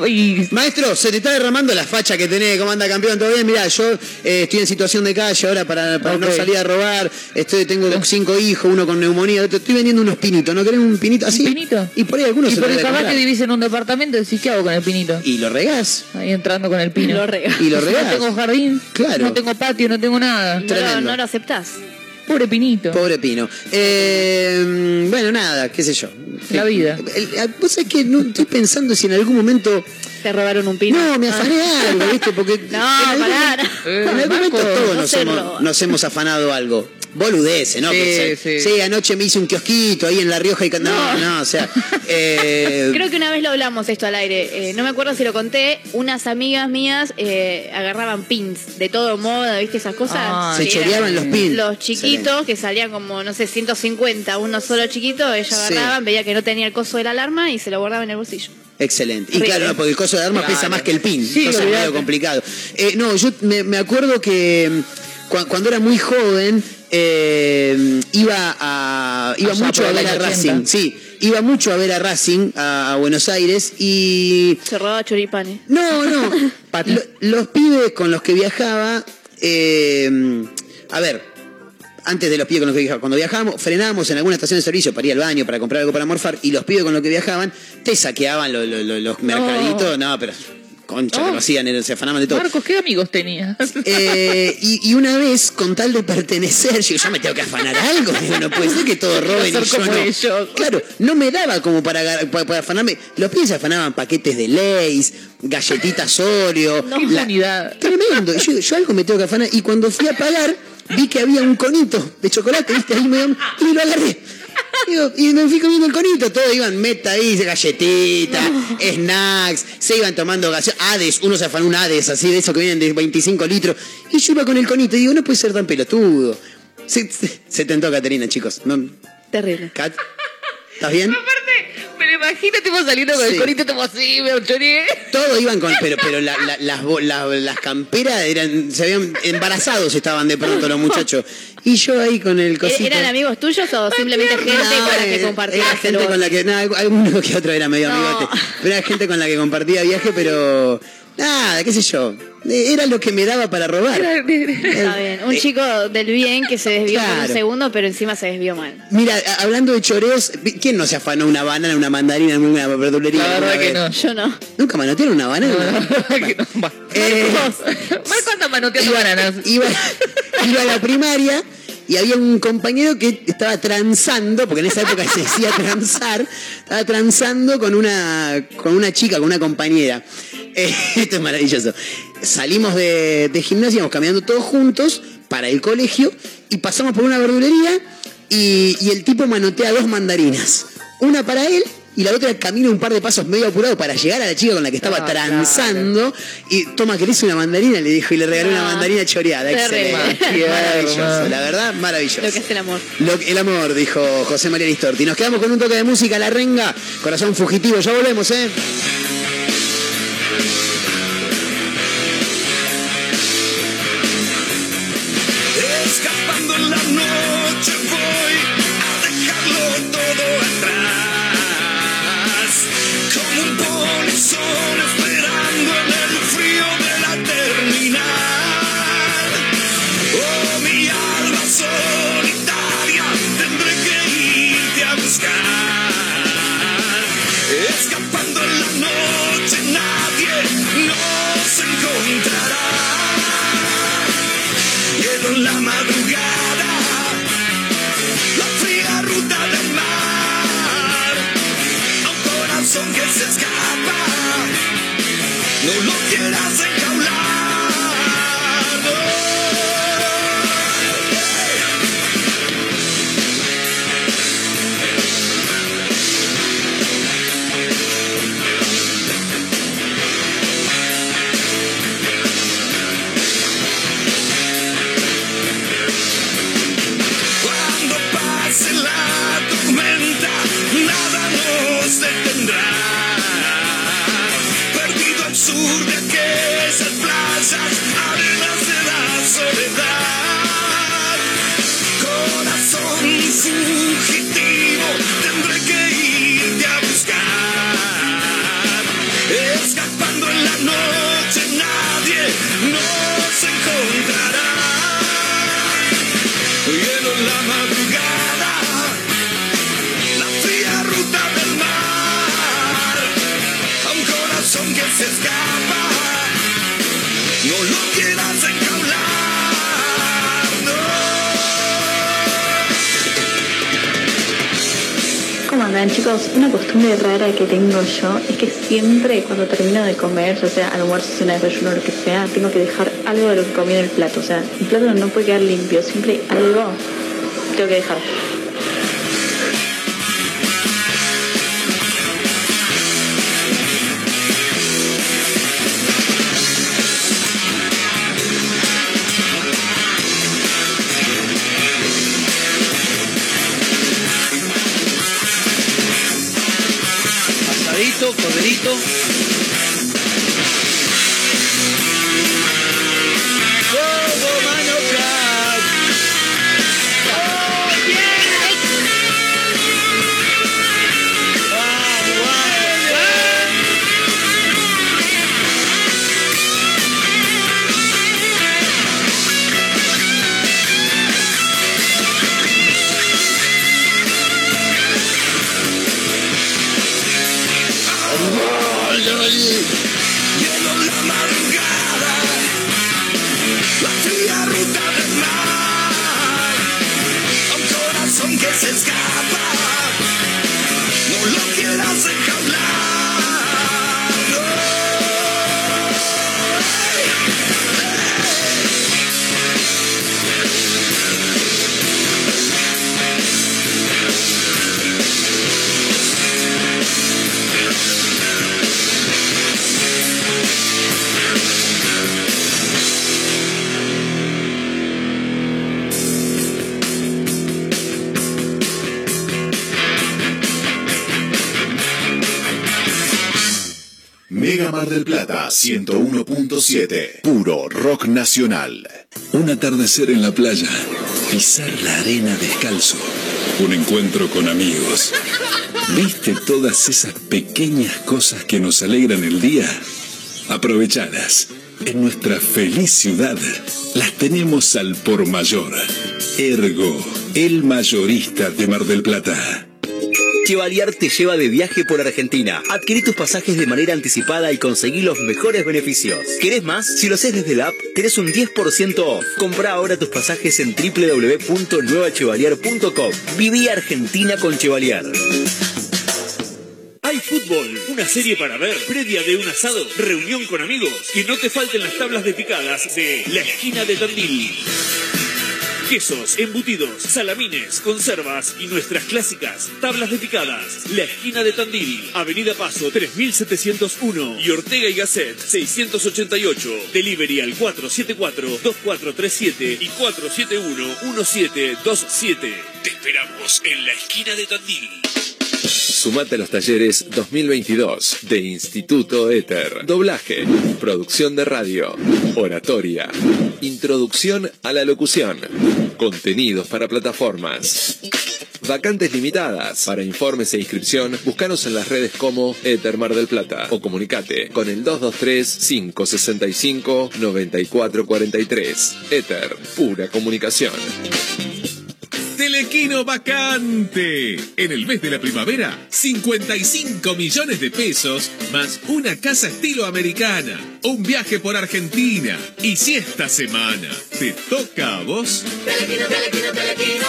Y
Maestro, se te está derramando la facha que tenés, ¿cómo anda campeón? ¿Todo bien? Mirá, yo eh, estoy en situación de calle ahora para, para no salir a robar. Estoy, tengo cinco hijos, uno con neumonía. otro- Estoy vendiendo unos pinitos, ¿no querés un pinito así?
¿Un pinito?
Y por ahí algunos
y
se lo
porque
debe
capaz que vivís en un departamento, decís, ¿qué hago con el pinito?
Y lo regás.
Ahí entrando con el pino.
Lo rega.
Y lo
No
regás.
tengo jardín,
Claro.
no tengo patio, no tengo nada.
No, no lo aceptás.
Pobre pinito.
Pobre Pino. Eh, bueno, nada, qué sé yo.
La vida.
Vos sabés que no estoy pensando si en algún momento.
Te robaron un pino.
No, me afané algo, ¿viste? Porque.
No, pará.
momento-
Eh,
En algún momento
Marco,
todos
no
nos, hemos,
roba.
nos hemos afanado algo. Boludece, ¿no?
Sí, sí.
sí, anoche me hice un kiosquito ahí en La Rioja y. No, no, o sea. eh,
Creo que una vez lo hablamos esto al aire. Eh, no me acuerdo si lo conté. Unas amigas mías eh, agarraban pins de todo modo, ¿viste esas cosas?
Ah,
Se
Sí,
choreaban los pins.
Los chiquitos que salían como, no sé, 150, uno solo chiquito. Ellos
Sí.
agarraban, veía que no tenía el coso de la alarma y se lo guardaban en el bolsillo.
Excelente. Y claro, no, porque el coso de armas pesa más que el pin.
Sí,
Entonces es medio complicado. Eh, no, yo me, me acuerdo que mm, cua- cuando era muy joven eh, iba a iba
Allá
mucho a ver a Racing.
80.
Sí, iba mucho a ver a Racing a, a Buenos Aires y
Se robaba choripanes.
no, no. Los pibes con los que viajaba, eh, a ver, antes de los pibes con los que viajábamos, cuando viajábamos, frenábamos en alguna estación de servicio para ir al baño, para comprar algo para morfar, y los pibes con los que viajaban te saqueaban lo- lo- lo- los mercaditos, no, pero concha que lo hacían, era- se afanaban de todo.
Marcos, ¿qué amigos tenías?
Eh, y, y una vez, con tal de pertenecer, yo ya me tengo que afanar algo. Digo, no puede ser que todos roben y yo no.
ellos.
Claro, no me daba como para, para, para afanarme. Los pibes se afanaban paquetes de Lays, galletitas Oreo.
Impunidad.
Tremendo. Yo, yo algo me tengo que afanar. Y cuando fui a pagar, vi que había un conito de chocolate, ¿viste? Ahí medio- y lo agarré. Digo, y me fui comiendo el conito, todos iban meta ahí, galletitas, snacks, se iban tomando gaseos, Hades, uno se afanó un Hades así de esos que vienen de 25 litros, y yo iba con el conito y digo, no puede ser tan pelotudo. Se, se- se tentó Caterina, chicos. ¿No?
Terrible.
Cat, ¿Estás bien?
Me imagino, tipo saliendo con
Sí.
el conito, tipo así, me choreé.
Todos iban con, pero, pero la- la- las, la- las camperas eran, se habían embarazados estaban de pronto los muchachos. Y yo ahí con el cosito.
¿Eran amigos tuyos o simplemente gente con la que compartías
Era gente con la que. No, alguno que otro era medio
No.
amigote. Pero era gente con la que compartía viaje, pero. Nada, qué sé yo. Era lo que me daba para robar.
Está bien. Un
Eh,
chico del bien que se desvió por un segundo, pero encima se desvió mal.
Mira, hablando de choreos, ¿quién no se afanó una banana, una mandarina en una verdulería?
La verdad que no.
Yo no.
¿Nunca manotearon una banana? Eh,
Marco anda manoteando bananas.
iba, iba a la primaria y había un compañero que estaba transando, porque en esa época se decía transar, estaba transando con una, con una chica, con una compañera. Eh, esto es maravilloso. Salimos de, de gimnasia, íbamos caminando todos juntos para el colegio y pasamos por una verdulería y, y el tipo manotea dos mandarinas. Una para él y la otra camina un par de pasos medio apurado para llegar a la chica con la que estaba
Ah,
transando. Y toma, ¿querés una mandarina? Le dijo y le regaló una
Ah,
mandarina choreada. Excelente. Maravilloso, la verdad, maravilloso.
Lo que es el amor.
Lo que- el amor, dijo José María Listorti. Nos quedamos con un toque de música, la renga, corazón fugitivo. Ya volvemos, ¿eh?
No lo quieras
Una costumbre rara que tengo yo es que siempre cuando termino de comer, ya sea almuerzo, cena, desayuno, lo que sea, tengo que dejar algo de lo que comí en el plato. O sea, el plato no puede quedar limpio, siempre algo tengo que dejar.
go. 101.7. Puro rock nacional. Un atardecer en la playa. Pisar la arena descalzo. Un encuentro con amigos. ¿Viste todas esas pequeñas cosas que nos alegran el día? Aprovechadas. En nuestra feliz ciudad las tenemos al por mayor. Ergo, el mayorista de Mar del Plata.
Chevalier te lleva de viaje por Argentina. Adquirí tus pasajes de manera anticipada y conseguí los mejores beneficios. ¿Querés más? Si lo haces desde la app, tenés un 10% off. Compra ahora tus pasajes en www.nuevachevalier.com. Viví Argentina con Chevalier.
Hay fútbol, una serie para ver, previa de un asado, reunión con amigos, que no te falten las tablas de picadas de La Esquina de Tandil. Quesos, embutidos, salamines, conservas y nuestras clásicas tablas de picadas. La esquina de Tandil, Avenida Paso 3701 y Ortega y Gasset 688. Delivery al 474-2437 y 471-1727. Te esperamos en la esquina de Tandil.
Sumate a los talleres 2022 de Instituto Éter. Doblaje, producción de radio, oratoria, introducción a la locución, contenidos para plataformas. Vacantes limitadas. Para informes e inscripción, búscanos en las redes como Éter Mar del Plata o comunicate con el 223-565-9443. Éter, pura comunicación.
Telequino vacante. En el mes de la primavera, 55 millones de pesos más una casa estilo americana, un viaje por Argentina. Y si esta semana te toca a vos,
Telequino, telequino, telequino.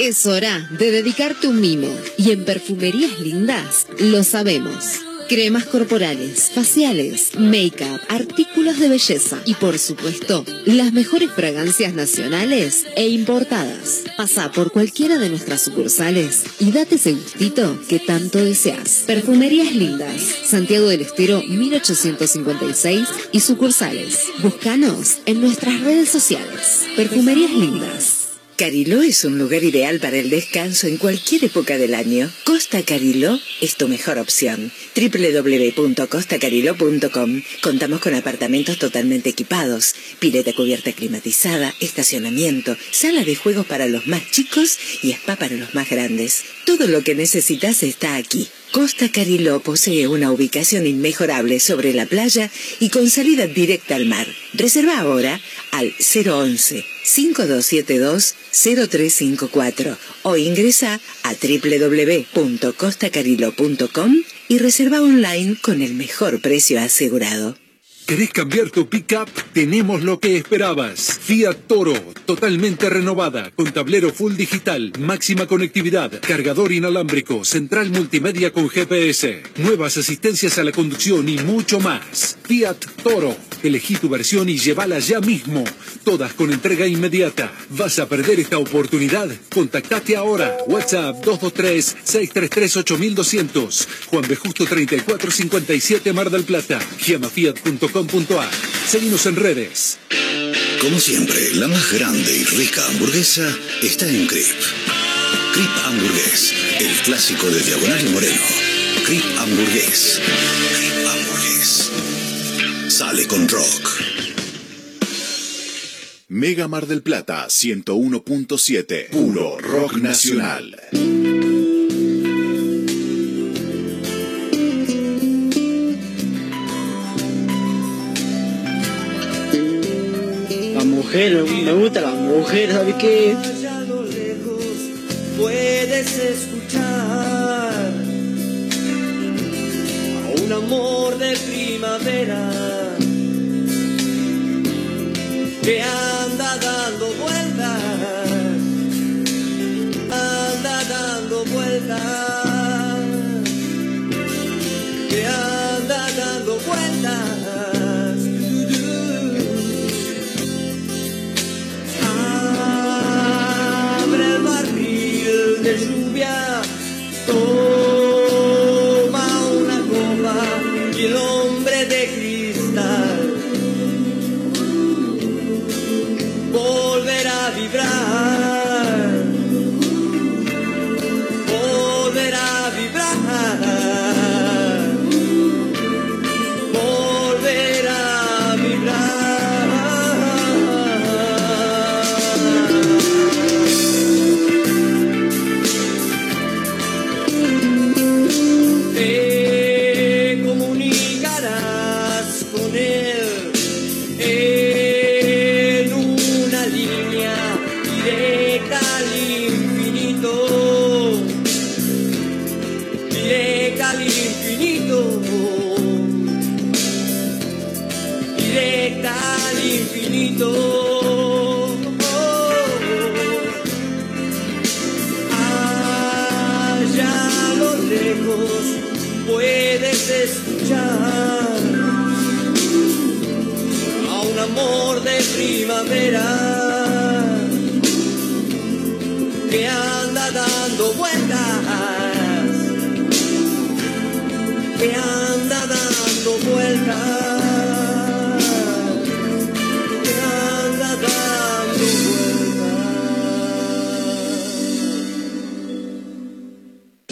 Es hora de dedicarte un mimo. Y en Perfumerías Lindas lo sabemos. Cremas corporales, faciales, make-up, artículos de belleza y por supuesto, las mejores fragancias nacionales e importadas. Pasa por cualquiera de nuestras sucursales y date ese gustito que tanto deseas. Perfumerías Lindas, Santiago del Estero 1856 y sucursales. Búscanos en nuestras redes sociales. Perfumerías Lindas.
Cariló es un lugar ideal para el descanso en cualquier época del año. Costa Cariló es tu mejor opción. www.costacariló.com Contamos con apartamentos totalmente equipados, pileta cubierta climatizada, estacionamiento, sala de juegos para los más chicos y spa para los más grandes. Todo lo que necesitas está aquí. Costa Cariló posee una ubicación inmejorable sobre la playa y con salida directa al mar. Reserva ahora al 011 5272 0354 o ingresa a www.costacarillo.com y reserva online con el mejor precio asegurado.
¿Querés cambiar tu pickup? Tenemos lo que esperabas. Fiat Toro, totalmente renovada, con tablero full digital, máxima conectividad, cargador inalámbrico, central multimedia con GPS, nuevas asistencias a la conducción y mucho más. Fiat Toro. Elegí tu versión y llévala ya mismo. Todas con entrega inmediata. ¿Vas a perder esta oportunidad? Contactate ahora. WhatsApp 223-633-8200. Juan B. Justo 3457 Mar del Plata. GiamaFiat.com.ar. Seguimos en redes.
Como siempre, la más grande y rica hamburguesa está en Crip. Crip Hamburgués, el clásico de Diagonal y Moreno. Crip Hamburgués. Crip Hamburgués. Sale con rock. Mega Mar del Plata 101.7. Puro rock nacional.
Mujer, me gusta la mujer, ¿sabes qué?
Puedes escuchar a un amor de primavera que anda dando vueltas, lluvia, toma puedes escuchar a un amor de primavera que anda dando vueltas, que anda dando vueltas,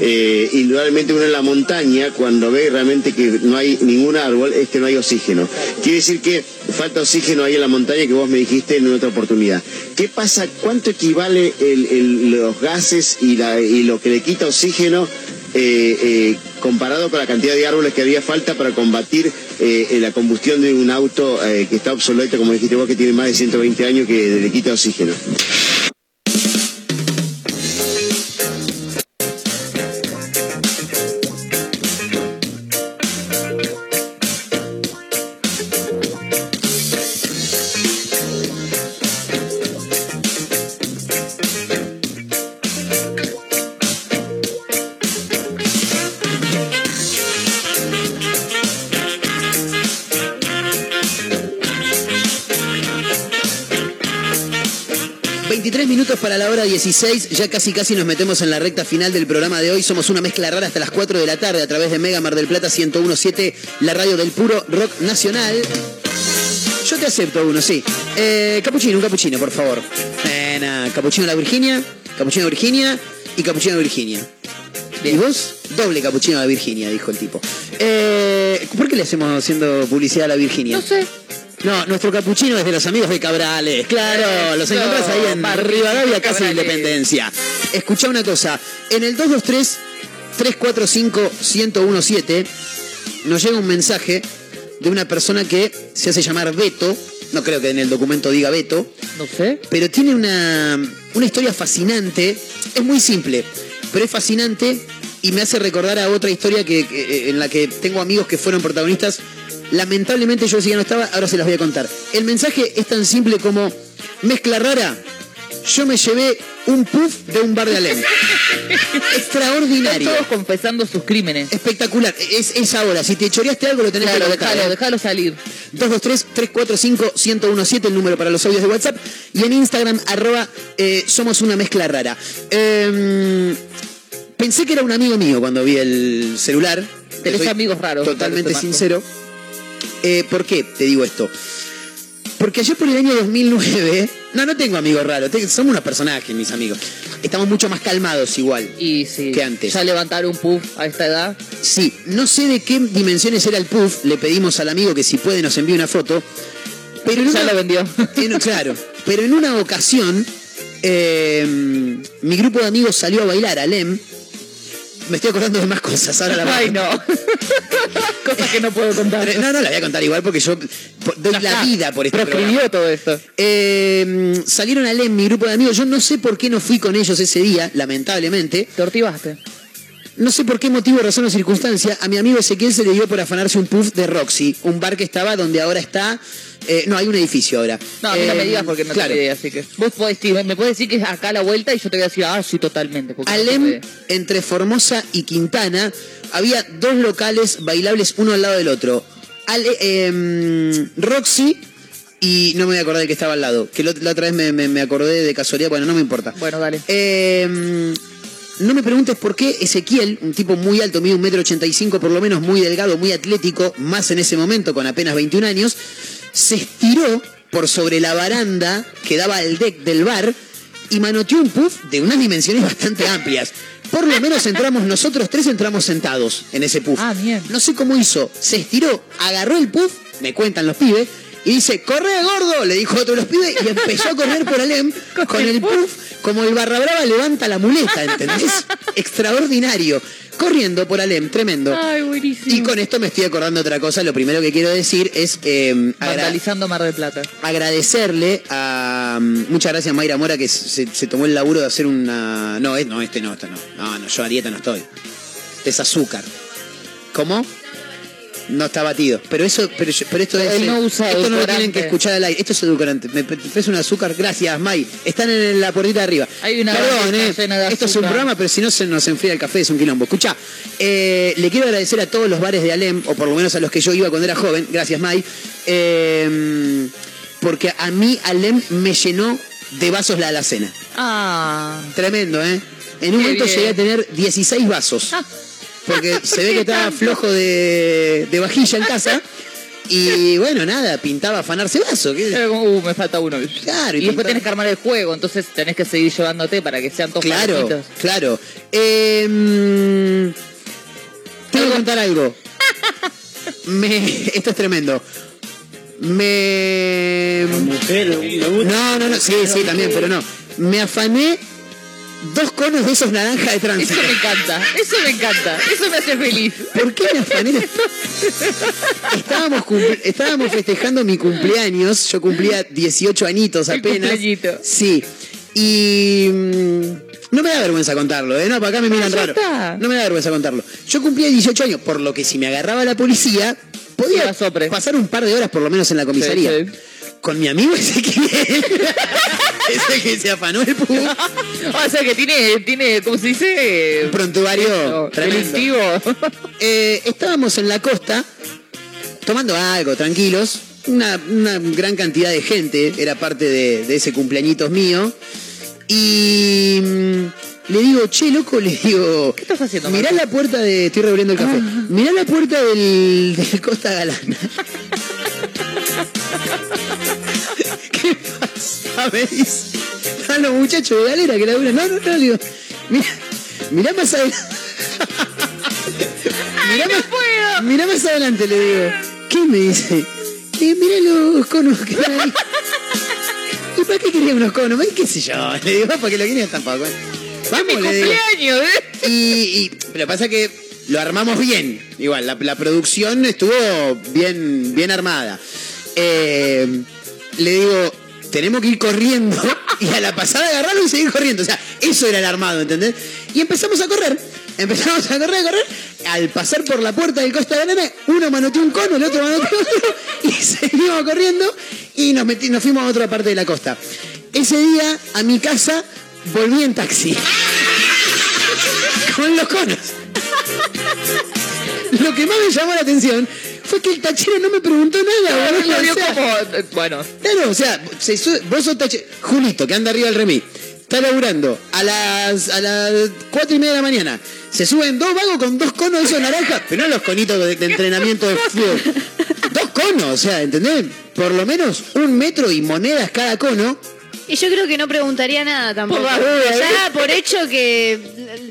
eh, indudablemente uno en la montaña, cuando ve realmente que no hay ningún árbol, es que no hay oxígeno. Quiere decir que falta oxígeno ahí en la montaña que vos me dijiste en otra oportunidad. ¿Qué pasa? ¿Cuánto equivale el- los gases y, la- y lo que le quita oxígeno eh, eh, comparado con la cantidad de árboles que haría falta para combatir eh, la combustión de un auto eh, que está obsoleto, como dijiste vos, que tiene más de 120 años, que le quita oxígeno?
16... ...ya casi casi nos metemos en la recta final del programa de hoy... ...somos una mezcla rara hasta las 4 de la tarde... ...a través de Mega Mar del Plata 1017... ...la radio del puro rock nacional... Yo te acepto uno, sí. Eh, capuchino, un capuchino, por favor. Eh, nah, capuchino la Virginia, capuchino Virginia y capuchino de Virginia. ¿Y vos? Doble capuchino de la Virginia, dijo el tipo. Eh, ¿Por qué le hacemos haciendo publicidad a la Virginia?
No sé.
No, nuestro capuchino es de los amigos de Cabrales. Claro, los
Eso,
encontrás ahí en Rivadavia, casi. Independencia. Escuchá una cosa. En el 223 345 1017 nos llega un mensaje de una persona que se hace llamar Beto. No creo que en el documento diga Beto.
No sé.
Pero tiene una, una historia fascinante. Es muy simple, pero es fascinante y me hace recordar a otra historia que, que- en la que tengo amigos que fueron protagonistas. Lamentablemente yo decía no estaba, ahora se las voy a contar. El mensaje es tan simple como mezcla rara. Yo me llevé un puff de un bar de Alem. Extraordinario.
Están todos confesando sus crímenes.
Espectacular. Es, es ahora. Si te choreaste algo, lo tenés
Claro,
que contar,
déjalo,
¿eh?
déjalo salir.
223-345-1017, el número para los audios de WhatsApp. Y en Instagram, arroba, eh, somos una mezcla rara. Eh, pensé que era un amigo mío cuando vi el celular.
Tenés amigos raros.
Totalmente sincero. Eh, ¿Por qué te digo esto? Porque allá por el año 2009, no, no tengo amigos raros, somos unos personajes, mis amigos. Estamos mucho más calmados igual
Y sí.
que antes.
Ya levantar un puff a esta edad.
Sí, no sé de qué dimensiones era el puff, le pedimos al amigo que si puede nos envíe una foto. Pero en
Ya
una-
lo vendió.
en- claro, pero en una ocasión, eh, mi grupo de amigos salió a bailar a Lem. Me estoy acordando de más cosas, ahora la
Ay, no. Cosas que no puedo contar.
No, no, la voy a contar igual porque yo doy la vida por este programa.
Proscribió todo esto.
Eh, salieron a Lem, mi grupo de amigos. Yo no sé por qué no fui con ellos ese día, lamentablemente.
Te ortivaste.
No sé por qué motivo, razón o circunstancia, a mi amigo Ezequiel se le dio por afanarse un puff de Roxy, un bar que estaba donde ahora está. Eh, no, hay un edificio ahora.
No, a mí no
Eh,
me digas porque no
claro.
tengo idea, así que. Vos podés, sí, me podés decir que es acá a la vuelta y yo te voy a decir, ah, sí, totalmente. no
Alem, entre Formosa y Quintana, había dos locales bailables uno al lado del otro. Ale- em, Roxy y no me voy a acordar del que estaba al lado, que la otra vez me, me- me acordé de casualidad, bueno, no me importa.
Bueno, dale.
Em, no me preguntes por qué Ezequiel, un tipo muy alto, mide un metro ochenta y cinco, por lo menos muy delgado, muy atlético, más en ese momento, con apenas 21 años, se estiró por sobre la baranda que daba al deck del bar y manoteó un puff de unas dimensiones bastante amplias. Por lo menos entramos, nosotros tres entramos sentados en ese puff.
Ah, bien.
No sé cómo hizo, se estiró, agarró el puff, me cuentan los pibes, Y dice, corre gordo, le dijo otro de los pibes y empezó a correr por Alem con el puff, como el barra brava levanta la muleta, ¿entendés? Extraordinario. Corriendo por Alem, tremendo.
Ay, buenísimo.
Y con esto me estoy acordando otra cosa. Lo primero que quiero decir es eh,
Vandalizando Mar del Plata.
agradecerle a. mm, Muchas gracias, Mayra Mora, que se, se tomó el laburo de hacer una. No, es- no, este no, este no. No, no, yo a dieta no estoy. Este es azúcar. ¿Cómo? No está batido. Pero eso, pero, yo- pero esto es.
No usa
esto no lo tienen que escuchar al aire. Esto es edulcorante. Me es un azúcar. Gracias, May. Están en la puertita de arriba.
Hay una
Perdón, eh.
llena de
Esto es un programa, pero si no se nos enfría el café, es un quilombo. Escucha, eh, le quiero agradecer a todos los bares de Alem, o por lo menos a los que yo iba cuando era joven. Gracias, May. Eh, porque a mí Alem me llenó de vasos la alacena.
Ah.
Tremendo, ¿eh? En un
Qué
momento
bien.
llegué a tener 16 vasos. Porque se ve que estaba flojo de, de vajilla en casa. Y bueno, nada, pintaba afanarse vaso. ¿qué?
Era como, uh, me falta uno.
Claro,
y
y
después tenés que armar el juego, entonces tenés que seguir llevándote para que sean todos
Claro,
parejitos.
claro. Eh, mm, tengo que contar algo. Me, esto es tremendo. Me. No, no, no, sí, sí, también, pero no. Me afané dos conos de esos naranjas de tránsito.
Eso me encanta, eso me encanta, eso me hace feliz.
¿Por qué me afané? Estábamos, estábamos festejando mi cumpleaños. Yo cumplía 18 añitos
El
apenas.
cumpleañito.
Sí. Y. mm, No me da vergüenza contarlo, ¿eh? No, para acá me miran
ya
raro. No me da vergüenza contarlo. Yo cumplía 18 años, por lo que si me agarraba la policía, podía pasar un par de horas por lo menos en la comisaría.
Sí, sí.
Con mi amigo Ezequiel. ese que se afanó el pu.
o sea que tiene, tiene, ¿cómo se dice?
Prontuario.
Delictivo.
Eh, estábamos en la costa tomando algo, tranquilos. Una, una gran cantidad de gente era parte de, de ese cumpleañitos mío. Y mm, le digo, che, loco, le digo.
¿Qué estás haciendo,
Mirá
Marco?
la puerta de. Estoy revolviendo el café. Mirá la puerta del, del Costa Galana. pasa? Me dice. Están los muchachos de galera que laburan. No, no, no, le digo. Mirá, mirá más adelante. mirá, más, mirá más adelante, le digo. ¿Qué me dice? Eh, mirá los conos que hay ahí. ¿Y para qué quería unos conos? ¿Qué sé yo? Le digo, porque lo querías tampoco. ¿eh? Vamos,
Mi
le digo.
cumpleaños, ¿eh?
Y, y lo que pasa que lo armamos bien. Igual, la, la producción estuvo bien, bien armada. Eh, le digo, tenemos que ir corriendo y a la pasada agarrarlo y seguir corriendo. O sea, eso era el armado, ¿entendés? Y empezamos a correr. Empezamos a correr, a correr. Al pasar por la puerta del Costa de Nana, uno manoteó un cono, el otro manoteó otro, y seguimos corriendo y nos, metí- nos fuimos a otra parte de la costa. Ese día, a mi casa, volví en taxi. Con los conos. Lo que más me llamó la atención fue que el tachero no me preguntó nada. boludo.
Lo vio
O sea,
como, eh, bueno,
Claro, o sea, vos sos tachero. Julito, que anda arriba del remis, está laburando a las, a las cuatro y media de la mañana. Se suben dos vagos con dos conos de esos naranjas, pero no los conitos de, de entrenamiento de fútbol. Dos conos, o sea, ¿entendés? Por lo menos un metro y monedas cada cono.
Y yo creo que no preguntaría nada tampoco.
Por
ya
¿eh?
por hecho que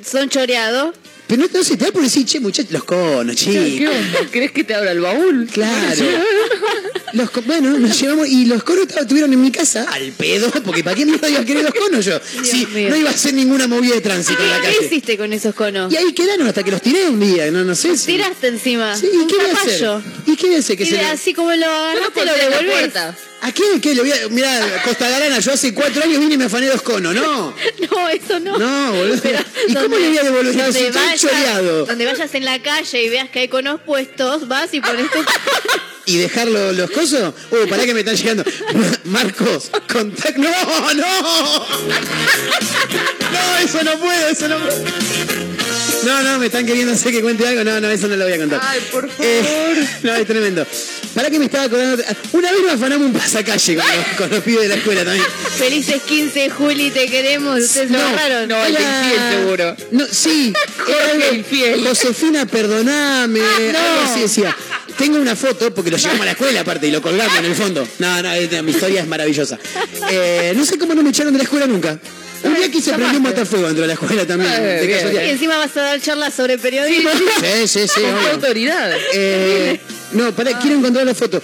son choreados.
Pero no, no se te da por decir, che, muchachos, los conos, chicos.
¿qué onda? ¿Crees que te abra el baúl?
Claro. Los co- bueno, nos llevamos y los conos estuvieron en mi casa al pedo, porque ¿para qué mierda iba a querer los conos yo? Sí,
mío.
no iba a hacer ninguna movida de tránsito en la
¿Qué
calle.
hiciste con esos conos?
Y ahí quedaron hasta que los tiré un día, no, no sé. si-
Tiraste encima.
Sí, ¿y
un
qué voy a hacer?
zapallo.
¿Y qué voy a hacer? Que
Y
se
de-
lo-
así como lo agarraste, lo devolvés.
¿A qué? ¿Qué? Le voy a... Mirá, Costa Garana, yo hace cuatro años vine y me afané dos conos, ¿no?
No, eso no.
No, boludo.
Pero
¿Y cómo le voy a devolver eso?
donde
Estoy
vayas-
choreado.
Donde vayas en la calle y veas que hay conos puestos, vas y pones tu...
¿Y dejar lo- los cosos? Uh, pará que me están llegando. Marcos, contacto. ¡No, no! No, eso no puedo, eso no puedo. No, no, me están queriendo hacer que cuente algo. No, no, eso no lo voy a contar.
Ay, por favor.
Eh, no, es tremendo. Para que me estaba acordando. Una vez nos afanamos un pasacalle con los, con los pibes de la escuela también.
Felices 15, Juli, te queremos. Ustedes lo agarraron.
no, el de infiel seguro.
No, sí.
Jorge infiel.
Josefina, perdoname.
no.
Algo así decía. Tengo una foto, porque lo llevamos a la escuela aparte y lo colgamos en el fondo. No, no, mi historia es maravillosa. Eh, no sé cómo no me echaron de la escuela nunca. Un día quise prender un matafuego dentro de la escuela también.
Eh,
de.
Y encima vas a dar charlas sobre periodismo.
Sí, sí, sí.
Con
obvio.
autoridad.
Eh, no, pará, quiero encontrar la foto.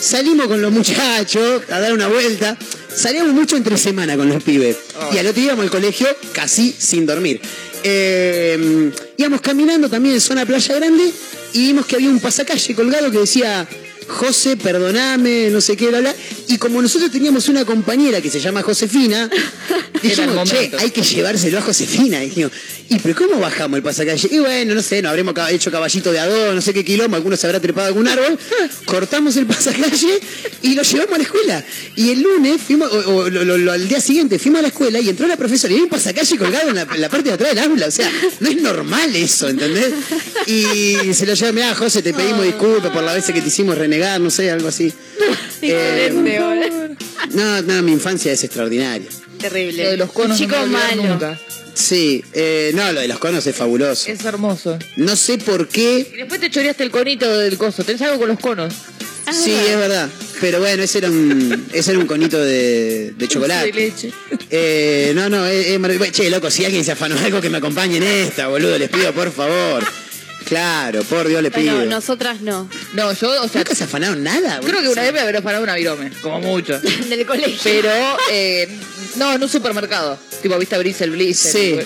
Salimos con los muchachos a dar una vuelta. Salíamos mucho entre semana con los pibes. Y al otro día íbamos al colegio casi sin dormir. Eh, íbamos caminando también en zona Playa Grande y vimos que había un pasacalle colgado que decía José, perdoname, no sé qué, bla, bla. Y como nosotros teníamos una compañera que se llama Josefina, dijimos, che, hay que llevárselo a Josefina. Y dijimos, ¿y pero cómo bajamos el pasacalle? Y bueno, no sé, nos habremos hecho caballito de ador, no sé qué quilombo, algunos se habrá trepado a algún árbol, cortamos el pasacalle y lo llevamos a la escuela. Y el lunes, fuimos, o, o lo- lo- lo- al día siguiente, fuimos a la escuela y entró la profesora y había un pasacalle colgado en la, en la parte de atrás del aula. O sea, no es normal eso, ¿entendés? Y se lo lleva, mirá, José, te pedimos disculpas por la vez que te hicimos renegar, no sé, algo así. Eh,
boludo.
no, no, mi infancia es extraordinaria.
Terrible.
Lo de los conos
Chico
no me
malo.
nunca.
Sí, eh, no, lo de los conos es fabuloso.
Es hermoso.
No sé por qué.
Y después te choreaste el conito del coso. ¿Tenés algo con los conos?
Sí, es verdad. Pero bueno, ese era un, ese era un conito de, de chocolate.
De leche.
Eh, no, no, es, es maravilloso. Che, loco, si alguien se afanó algo que me acompañe en esta, boludo, les pido por favor. Claro, por Dios, les pido.
Bueno, nosotras no.
No, yo, o sea,
¿Nunca se afanaron nada?
creo que una vez me habrá parado una virome, como mucho.
Del colegio.
Pero, eh, no, en un supermercado. Tipo, viste abrirse el blizzard.
Sí.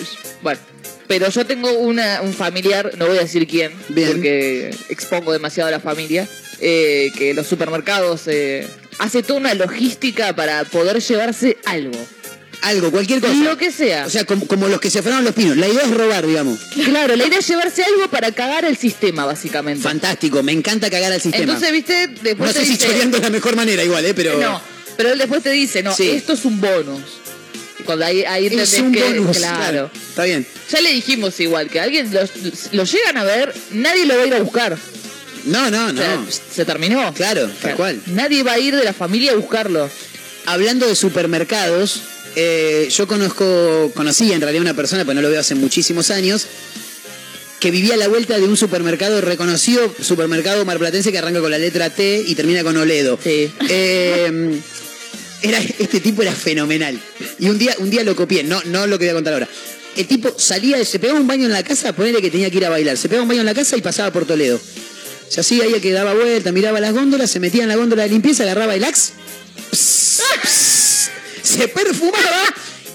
Bueno, pero yo tengo una, un familiar, no voy a decir quién,
Bien.
porque expongo demasiado a la familia, eh, que los supermercados eh, hace toda una logística para poder llevarse algo.
Algo, cualquier cosa.
Lo que sea.
O sea, como, como los que se afanaron los pinos. La idea es robar, digamos.
Claro, la idea es llevarse algo para cagar el sistema, básicamente.
Fantástico, me encanta cagar al sistema.
Entonces, viste, después
no
te
sé si
dice-
choreando es la mejor manera igual, ¿eh? Pero...
No, pero él después te dice, no,
Sí.
esto es un bonus. Cuando ahí, ahí
es un
que,
bonus,
claro.
claro. Está bien.
Ya le dijimos igual, que alguien los, los llegan a ver, nadie lo va a ir a buscar.
No, no,
O
no.
sea, se terminó.
Claro,
O
tal
sea,
cual.
Nadie va a ir de la familia a buscarlo.
Hablando de supermercados, eh, yo conozco, conocí en realidad una persona, pero no lo veo hace muchísimos años, que vivía a la vuelta de un supermercado reconocido, supermercado marplatense que arranca con la letra T y termina con Oledo.
Sí.
Eh, era, este tipo era fenomenal. Y un día, un día lo copié, no, no lo que voy a contar ahora. El tipo salía, se pegaba un baño en la casa, ponele que tenía que ir a bailar. Se pegaba un baño en la casa y pasaba por Toledo. Se hacía ahí que daba vuelta, miraba las góndolas, se metía en la góndola de limpieza, agarraba el axe, pss, pss, se perfumaba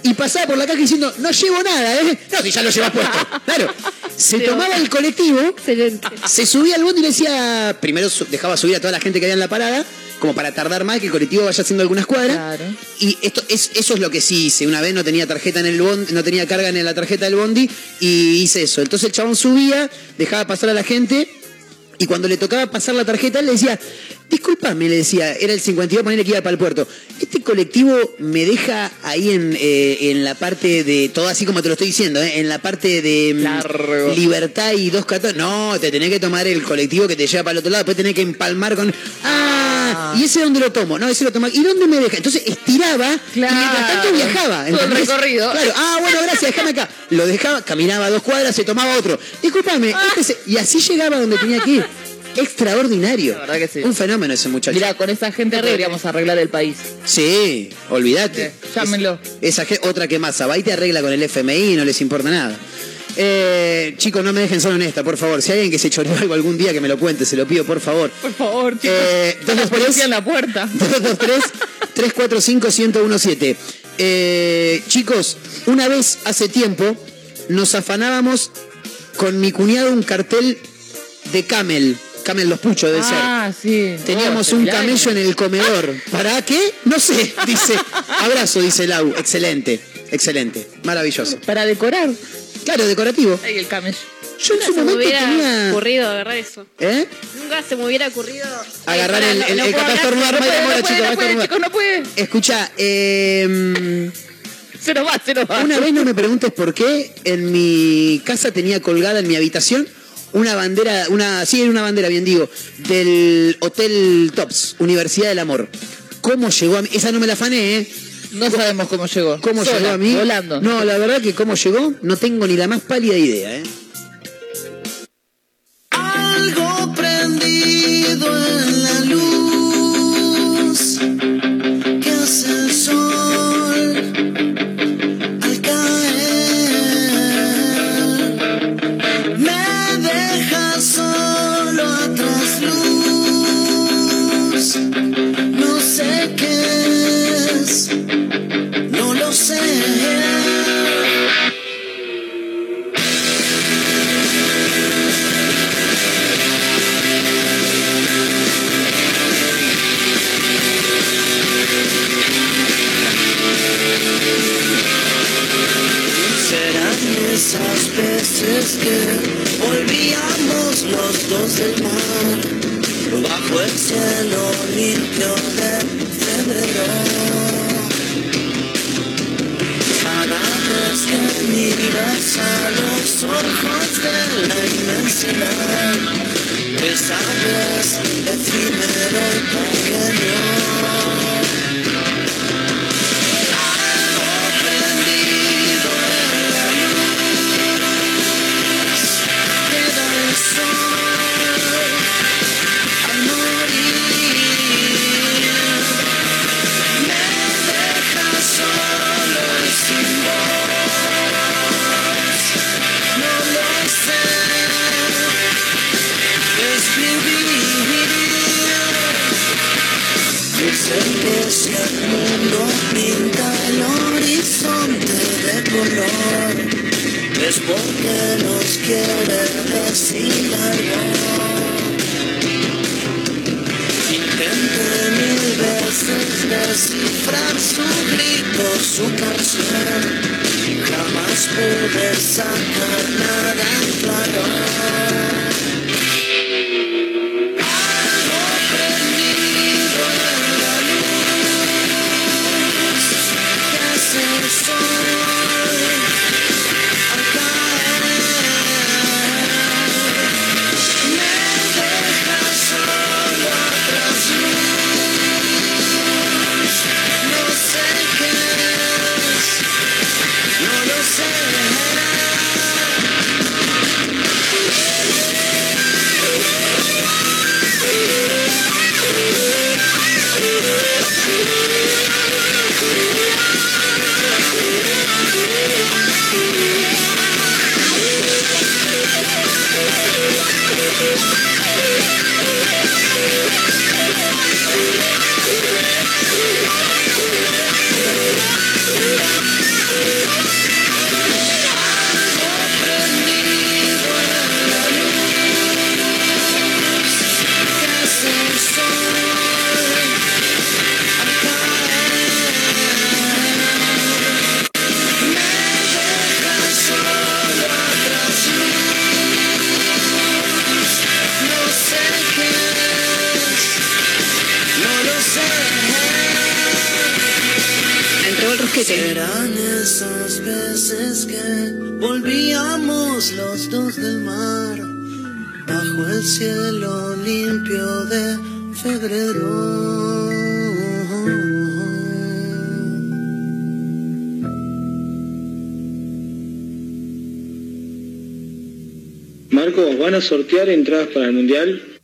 y pasaba por la caja diciendo, no llevo nada, ¿eh? No, si ya lo llevas puesto. Claro. Se tomaba el colectivo,
Excelente.
se subía al bondi y le decía, primero dejaba subir a toda la gente que había en la parada, como para tardar más que el colectivo vaya haciendo algunas cuadras.
Claro.
Y esto es, eso es lo que sí hice. Una vez no tenía tarjeta en el bondi, no tenía carga en la tarjeta del bondi y hice eso. Entonces el chabón subía, dejaba pasar a la gente y cuando le tocaba pasar la tarjeta él le decía, disculpame, le decía, era el 52, ponele que iba para el puerto. Este colectivo me deja ahí en, eh, en la parte de, todo así como te lo estoy diciendo, eh, en la parte de mm,
Largo.
libertad y dos catorce. No, te tenés que tomar el colectivo que te lleva para el otro lado, después tenés que empalmar con. Ah, ¿y ese dónde lo tomo? No, ese lo toma. ¿Y dónde me deja? Entonces estiraba y mientras tanto viajaba.
Todo el recorrido.
Claro, ah, bueno, gracias, déjame acá. Lo dejaba, caminaba dos cuadras, se tomaba otro. Disculpame, este se- y así llegaba donde tenía que ir. Extraordinario.
La verdad que sí.
Un fenómeno ese muchacho.
Mira, con esa gente podríamos arreglar el país.
Sí, olvídate.
Eh, llámenlo.
Es- esa otra que más, va y te arregla con el FMI y no les importa nada. Eh, chicos, no me dejen solo en esta, por favor. Si hay alguien que se choreó algo algún día, que me lo cuente, se lo pido, por favor.
Por favor, chicos.
Eh,
Está la policía en la puerta.
223-345-1017. Eh, chicos, una vez hace tiempo nos afanábamos con mi cuñado un cartel de Camel. Camel los puchos debe
Ah, sí.
ser. Teníamos
Oh,
un camello en el comedor. ¿Para qué? No sé, dice. Abrazo, dice Lau. Excelente, excelente. Maravilloso.
Para decorar.
Claro, decorativo.
Ahí el camello.
Yo en
Nunca
su
se me
momento
hubiera
tenía...
ocurrido agarrar eso.
¿Eh?
Nunca se me hubiera ocurrido.
Agarrar
Ay,
el- el- el chicos,
no puede,
estornudar.
chicos, no puede.
Escucha, eh...
Se nos va, se nos va.
Una vez no me preguntes por qué en mi casa tenía colgada en mi habitación una bandera, una, sí, una bandera, bien digo, del Hotel Tops, Universidad del Amor. ¿Cómo llegó a mí? Esa no me la afané, ¿eh?
No sabemos cómo llegó.
¿Cómo
Sola,
llegó a mí?
Volando.
No, la verdad que cómo llegó, no tengo ni la más pálida idea, ¿eh?
Los del mar, bajo el cielo limpio de febrero. Cada vez que miras a los ojos de la inmensidad, esa vez efímero y pequeño. Color, es porque nos quiere decir algo. Intenté mil veces descifrar su grito, su canción. Jamás pude sacar nada en claro. No
sortear entradas para el Mundial?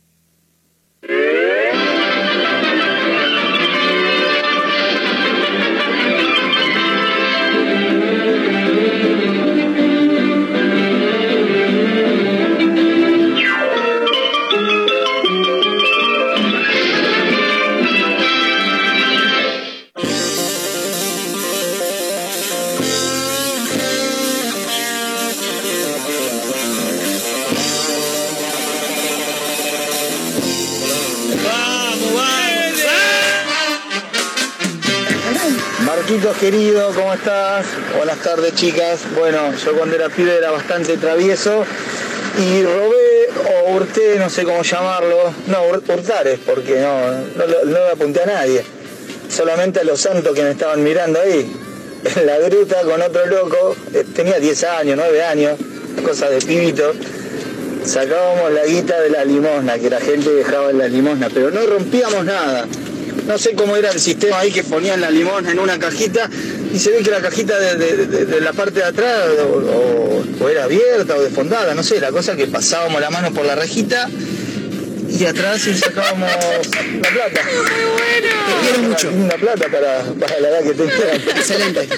Querido, ¿cómo estás? Buenas tardes chicas. Bueno, yo cuando era pibe era bastante travieso y robé o hurté, no sé cómo llamarlo. No, hur- hurtar es porque no, no, no le apunté a nadie. Solamente a los santos que me estaban mirando ahí. En la gruta con otro loco, eh, tenía 10 años, 9 años, cosa de pibito. Sacábamos la guita de la limosna, que la gente dejaba en la limosna, pero no rompíamos nada. No sé cómo era el sistema ahí que ponían la limosna en una cajita y se ve que la cajita de, de- de- de la parte de atrás o, o- o era abierta o desfondada, no sé, la cosa que pasábamos la mano por la rejita y atrás y sacábamos la plata.
Te quiero mucho.
Una plata para, para la edad que tenía.
Excelente.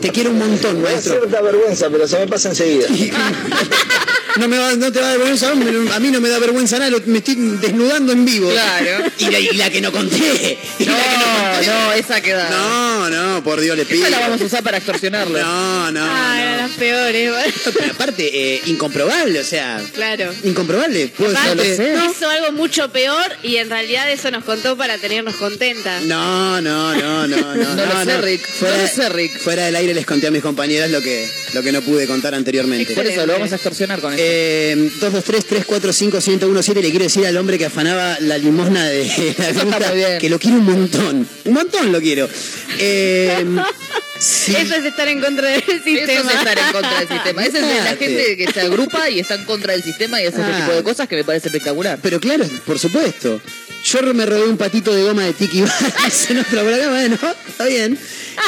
Te quiero un montón,
Me da
maestro.
cierta vergüenza, pero se me pasa enseguida.
No, me va, no te va a dar vergüenza, a mí, a mí no me da vergüenza nada, me estoy desnudando en vivo.
Claro.
Y la, y la que no conté. Y la que
No, no, esa queda.
No, no, por Dios le pido.
Esa la vamos a usar para extorsionarlo.
No, no.
Ah,
no.
Las peores.
Pero aparte, eh, incomprobable, o sea,
Claro.
incomprobable. Puedo no,
hizo algo mucho peor y en realidad eso nos contó para tenernos contentas.
No, no, no, no, no.
No lo sé, Rick.
Fuera,
No lo sé, Rick.
fuera del aire les conté a mis compañeras lo que, lo que no pude contar anteriormente.
Por eso lo vamos a extorsionar con eso.
Eh, 223-345-1017 le quiero decir al hombre que afanaba la limosna de la fruta que lo quiero un montón. Un montón lo quiero. Eh, sí.
Eso es estar en contra del sistema.
Eso es estar en contra del sistema. Esa es de la gente que se agrupa y está en contra del sistema y hace ese
Ah.
tipo de cosas que me parece espectacular.
Pero claro, por supuesto. Yo me robé un patito de goma de Tiki Barras en otro programa, bueno, está bien.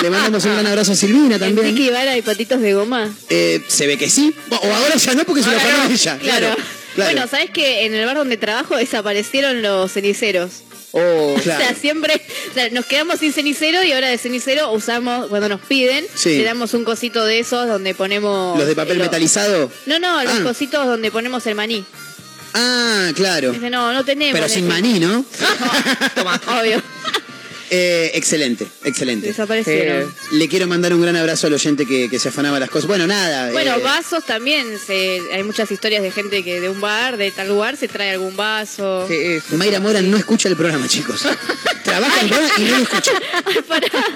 Le mandamos un gran abrazo a Silvina
¿En
también.
Tiki Bar hay patitos de goma?
Eh, se ve que sí. O ahora ya no porque se lo
Ahora
afanó
no,
ella.
Claro.
Claro. claro.
Bueno, ¿sabes que en el bar donde trabajo desaparecieron los ceniceros?
Oh,
O sea, siempre o sea, nos quedamos sin cenicero y ahora de cenicero usamos, cuando nos piden,
Sí.
le damos un cosito de esos donde ponemos...
Los de papel
el-
metalizado.
No, no, los
Ah.
cositos donde ponemos el maní.
Ah, claro.
Dice, no, no tenemos.
Pero sin maní, ¿no?
Obvio.
Eh, excelente, excelente.
Desaparecieron.
Le quiero mandar un gran abrazo al oyente que, que se afanaba las cosas. Bueno, nada.
Bueno,
eh,
vasos también. Se, hay muchas historias de gente que de un bar, de tal lugar, se trae algún vaso.
Mayra Mora no escucha el programa, chicos. Trabaja en el programa y no lo escucha.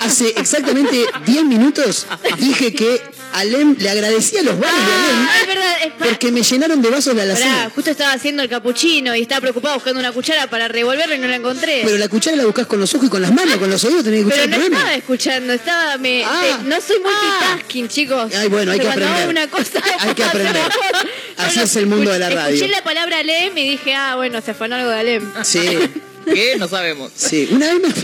Hace exactamente 10 minutos dije que Alem le agradecía a los bares de Alem
Ah, es verdad, es
porque me llenaron de vasos la
Pará,
alacena.
justo estaba haciendo el capuchino y estaba preocupado buscando una cuchara para revolverlo y no la encontré.
Pero la cuchara la buscas con los ojos y con las manos, con los oídos tenés que escuchar
Pero
el
no estaba escuchando, estaba me,
Ah.
eh, no soy multitasking, chicos.
Ay, bueno, hay que
Cuando
aprender.
una cosa,
Hay que aprender. es el mundo de la radio.
Escuché la palabra Alem y dije, ah, bueno, se afanó algo de Alem.
Sí,
¿Qué? No sabemos.
sí. Una vez me...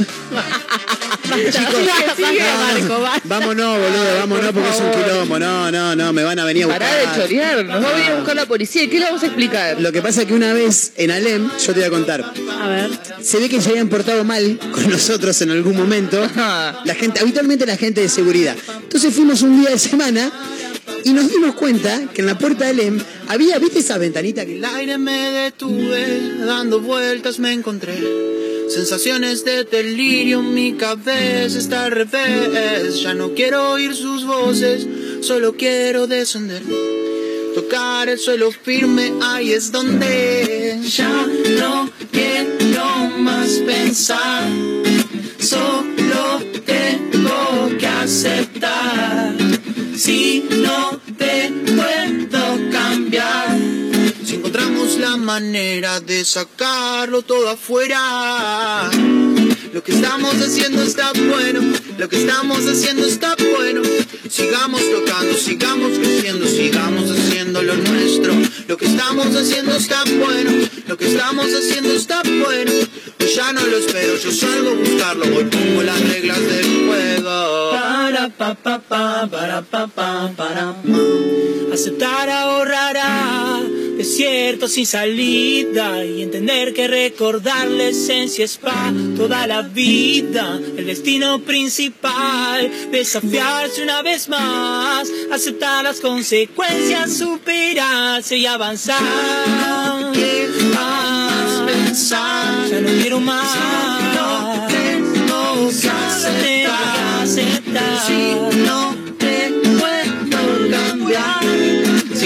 Chicos, Marco, basta.
Vámonos, boludo, vámonos porque es un quilombo. No, no, no, me van a venir a buscar.
Pará de chorear, nos va a venir a buscar la policía. ¿Y qué le vamos a explicar?
Lo que pasa es que una vez en Alem, yo te voy a contar,
A ver.
se ve que se habían portado mal con nosotros en algún momento. La gente, habitualmente la gente de seguridad. Entonces fuimos un día de semana y nos dimos cuenta que en la puerta de Alem había, ¿viste esa ventanita que
El aire me detuve, dando vueltas me encontré. Sensaciones de delirio, mi cabeza está al revés. Ya no quiero oír sus voces, solo quiero descender. Tocar el suelo firme, ahí es donde ya no quiero más pensar. Solo tengo que aceptar. Si no te puedo cambiar. Si encontramos la manera de sacarlo todo afuera. Lo que estamos haciendo está bueno, lo que estamos haciendo está bueno. Sigamos tocando, sigamos creciendo, sigamos haciendo lo nuestro. Lo que estamos haciendo está bueno, lo que estamos haciendo está bueno. Hoy ya no lo espero, yo salgo a buscarlo, hoy pongo las reglas del juego. Para pa pa pa para pa pa para pa. Aceptar ahorrará desierto sin salida y entender que recordar la esencia es para toda la vida. El destino principal, desafiarse una vez más, aceptar las consecuencias, superarse y avanzar. ¿Qué más pensar? Ya no quiero más. No tengo que aceptar. Si no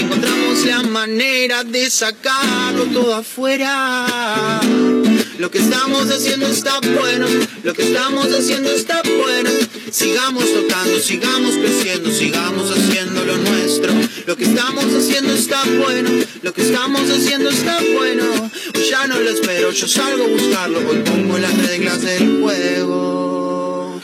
encontramos la manera de sacarlo todo afuera. Lo que estamos haciendo está bueno, lo que estamos haciendo está bueno. Sigamos tocando, sigamos creciendo, sigamos haciendo lo nuestro. Lo que estamos haciendo está bueno, lo que estamos haciendo está bueno. Ya no lo espero, yo salgo a buscarlo, hoy pongo las reglas del juego.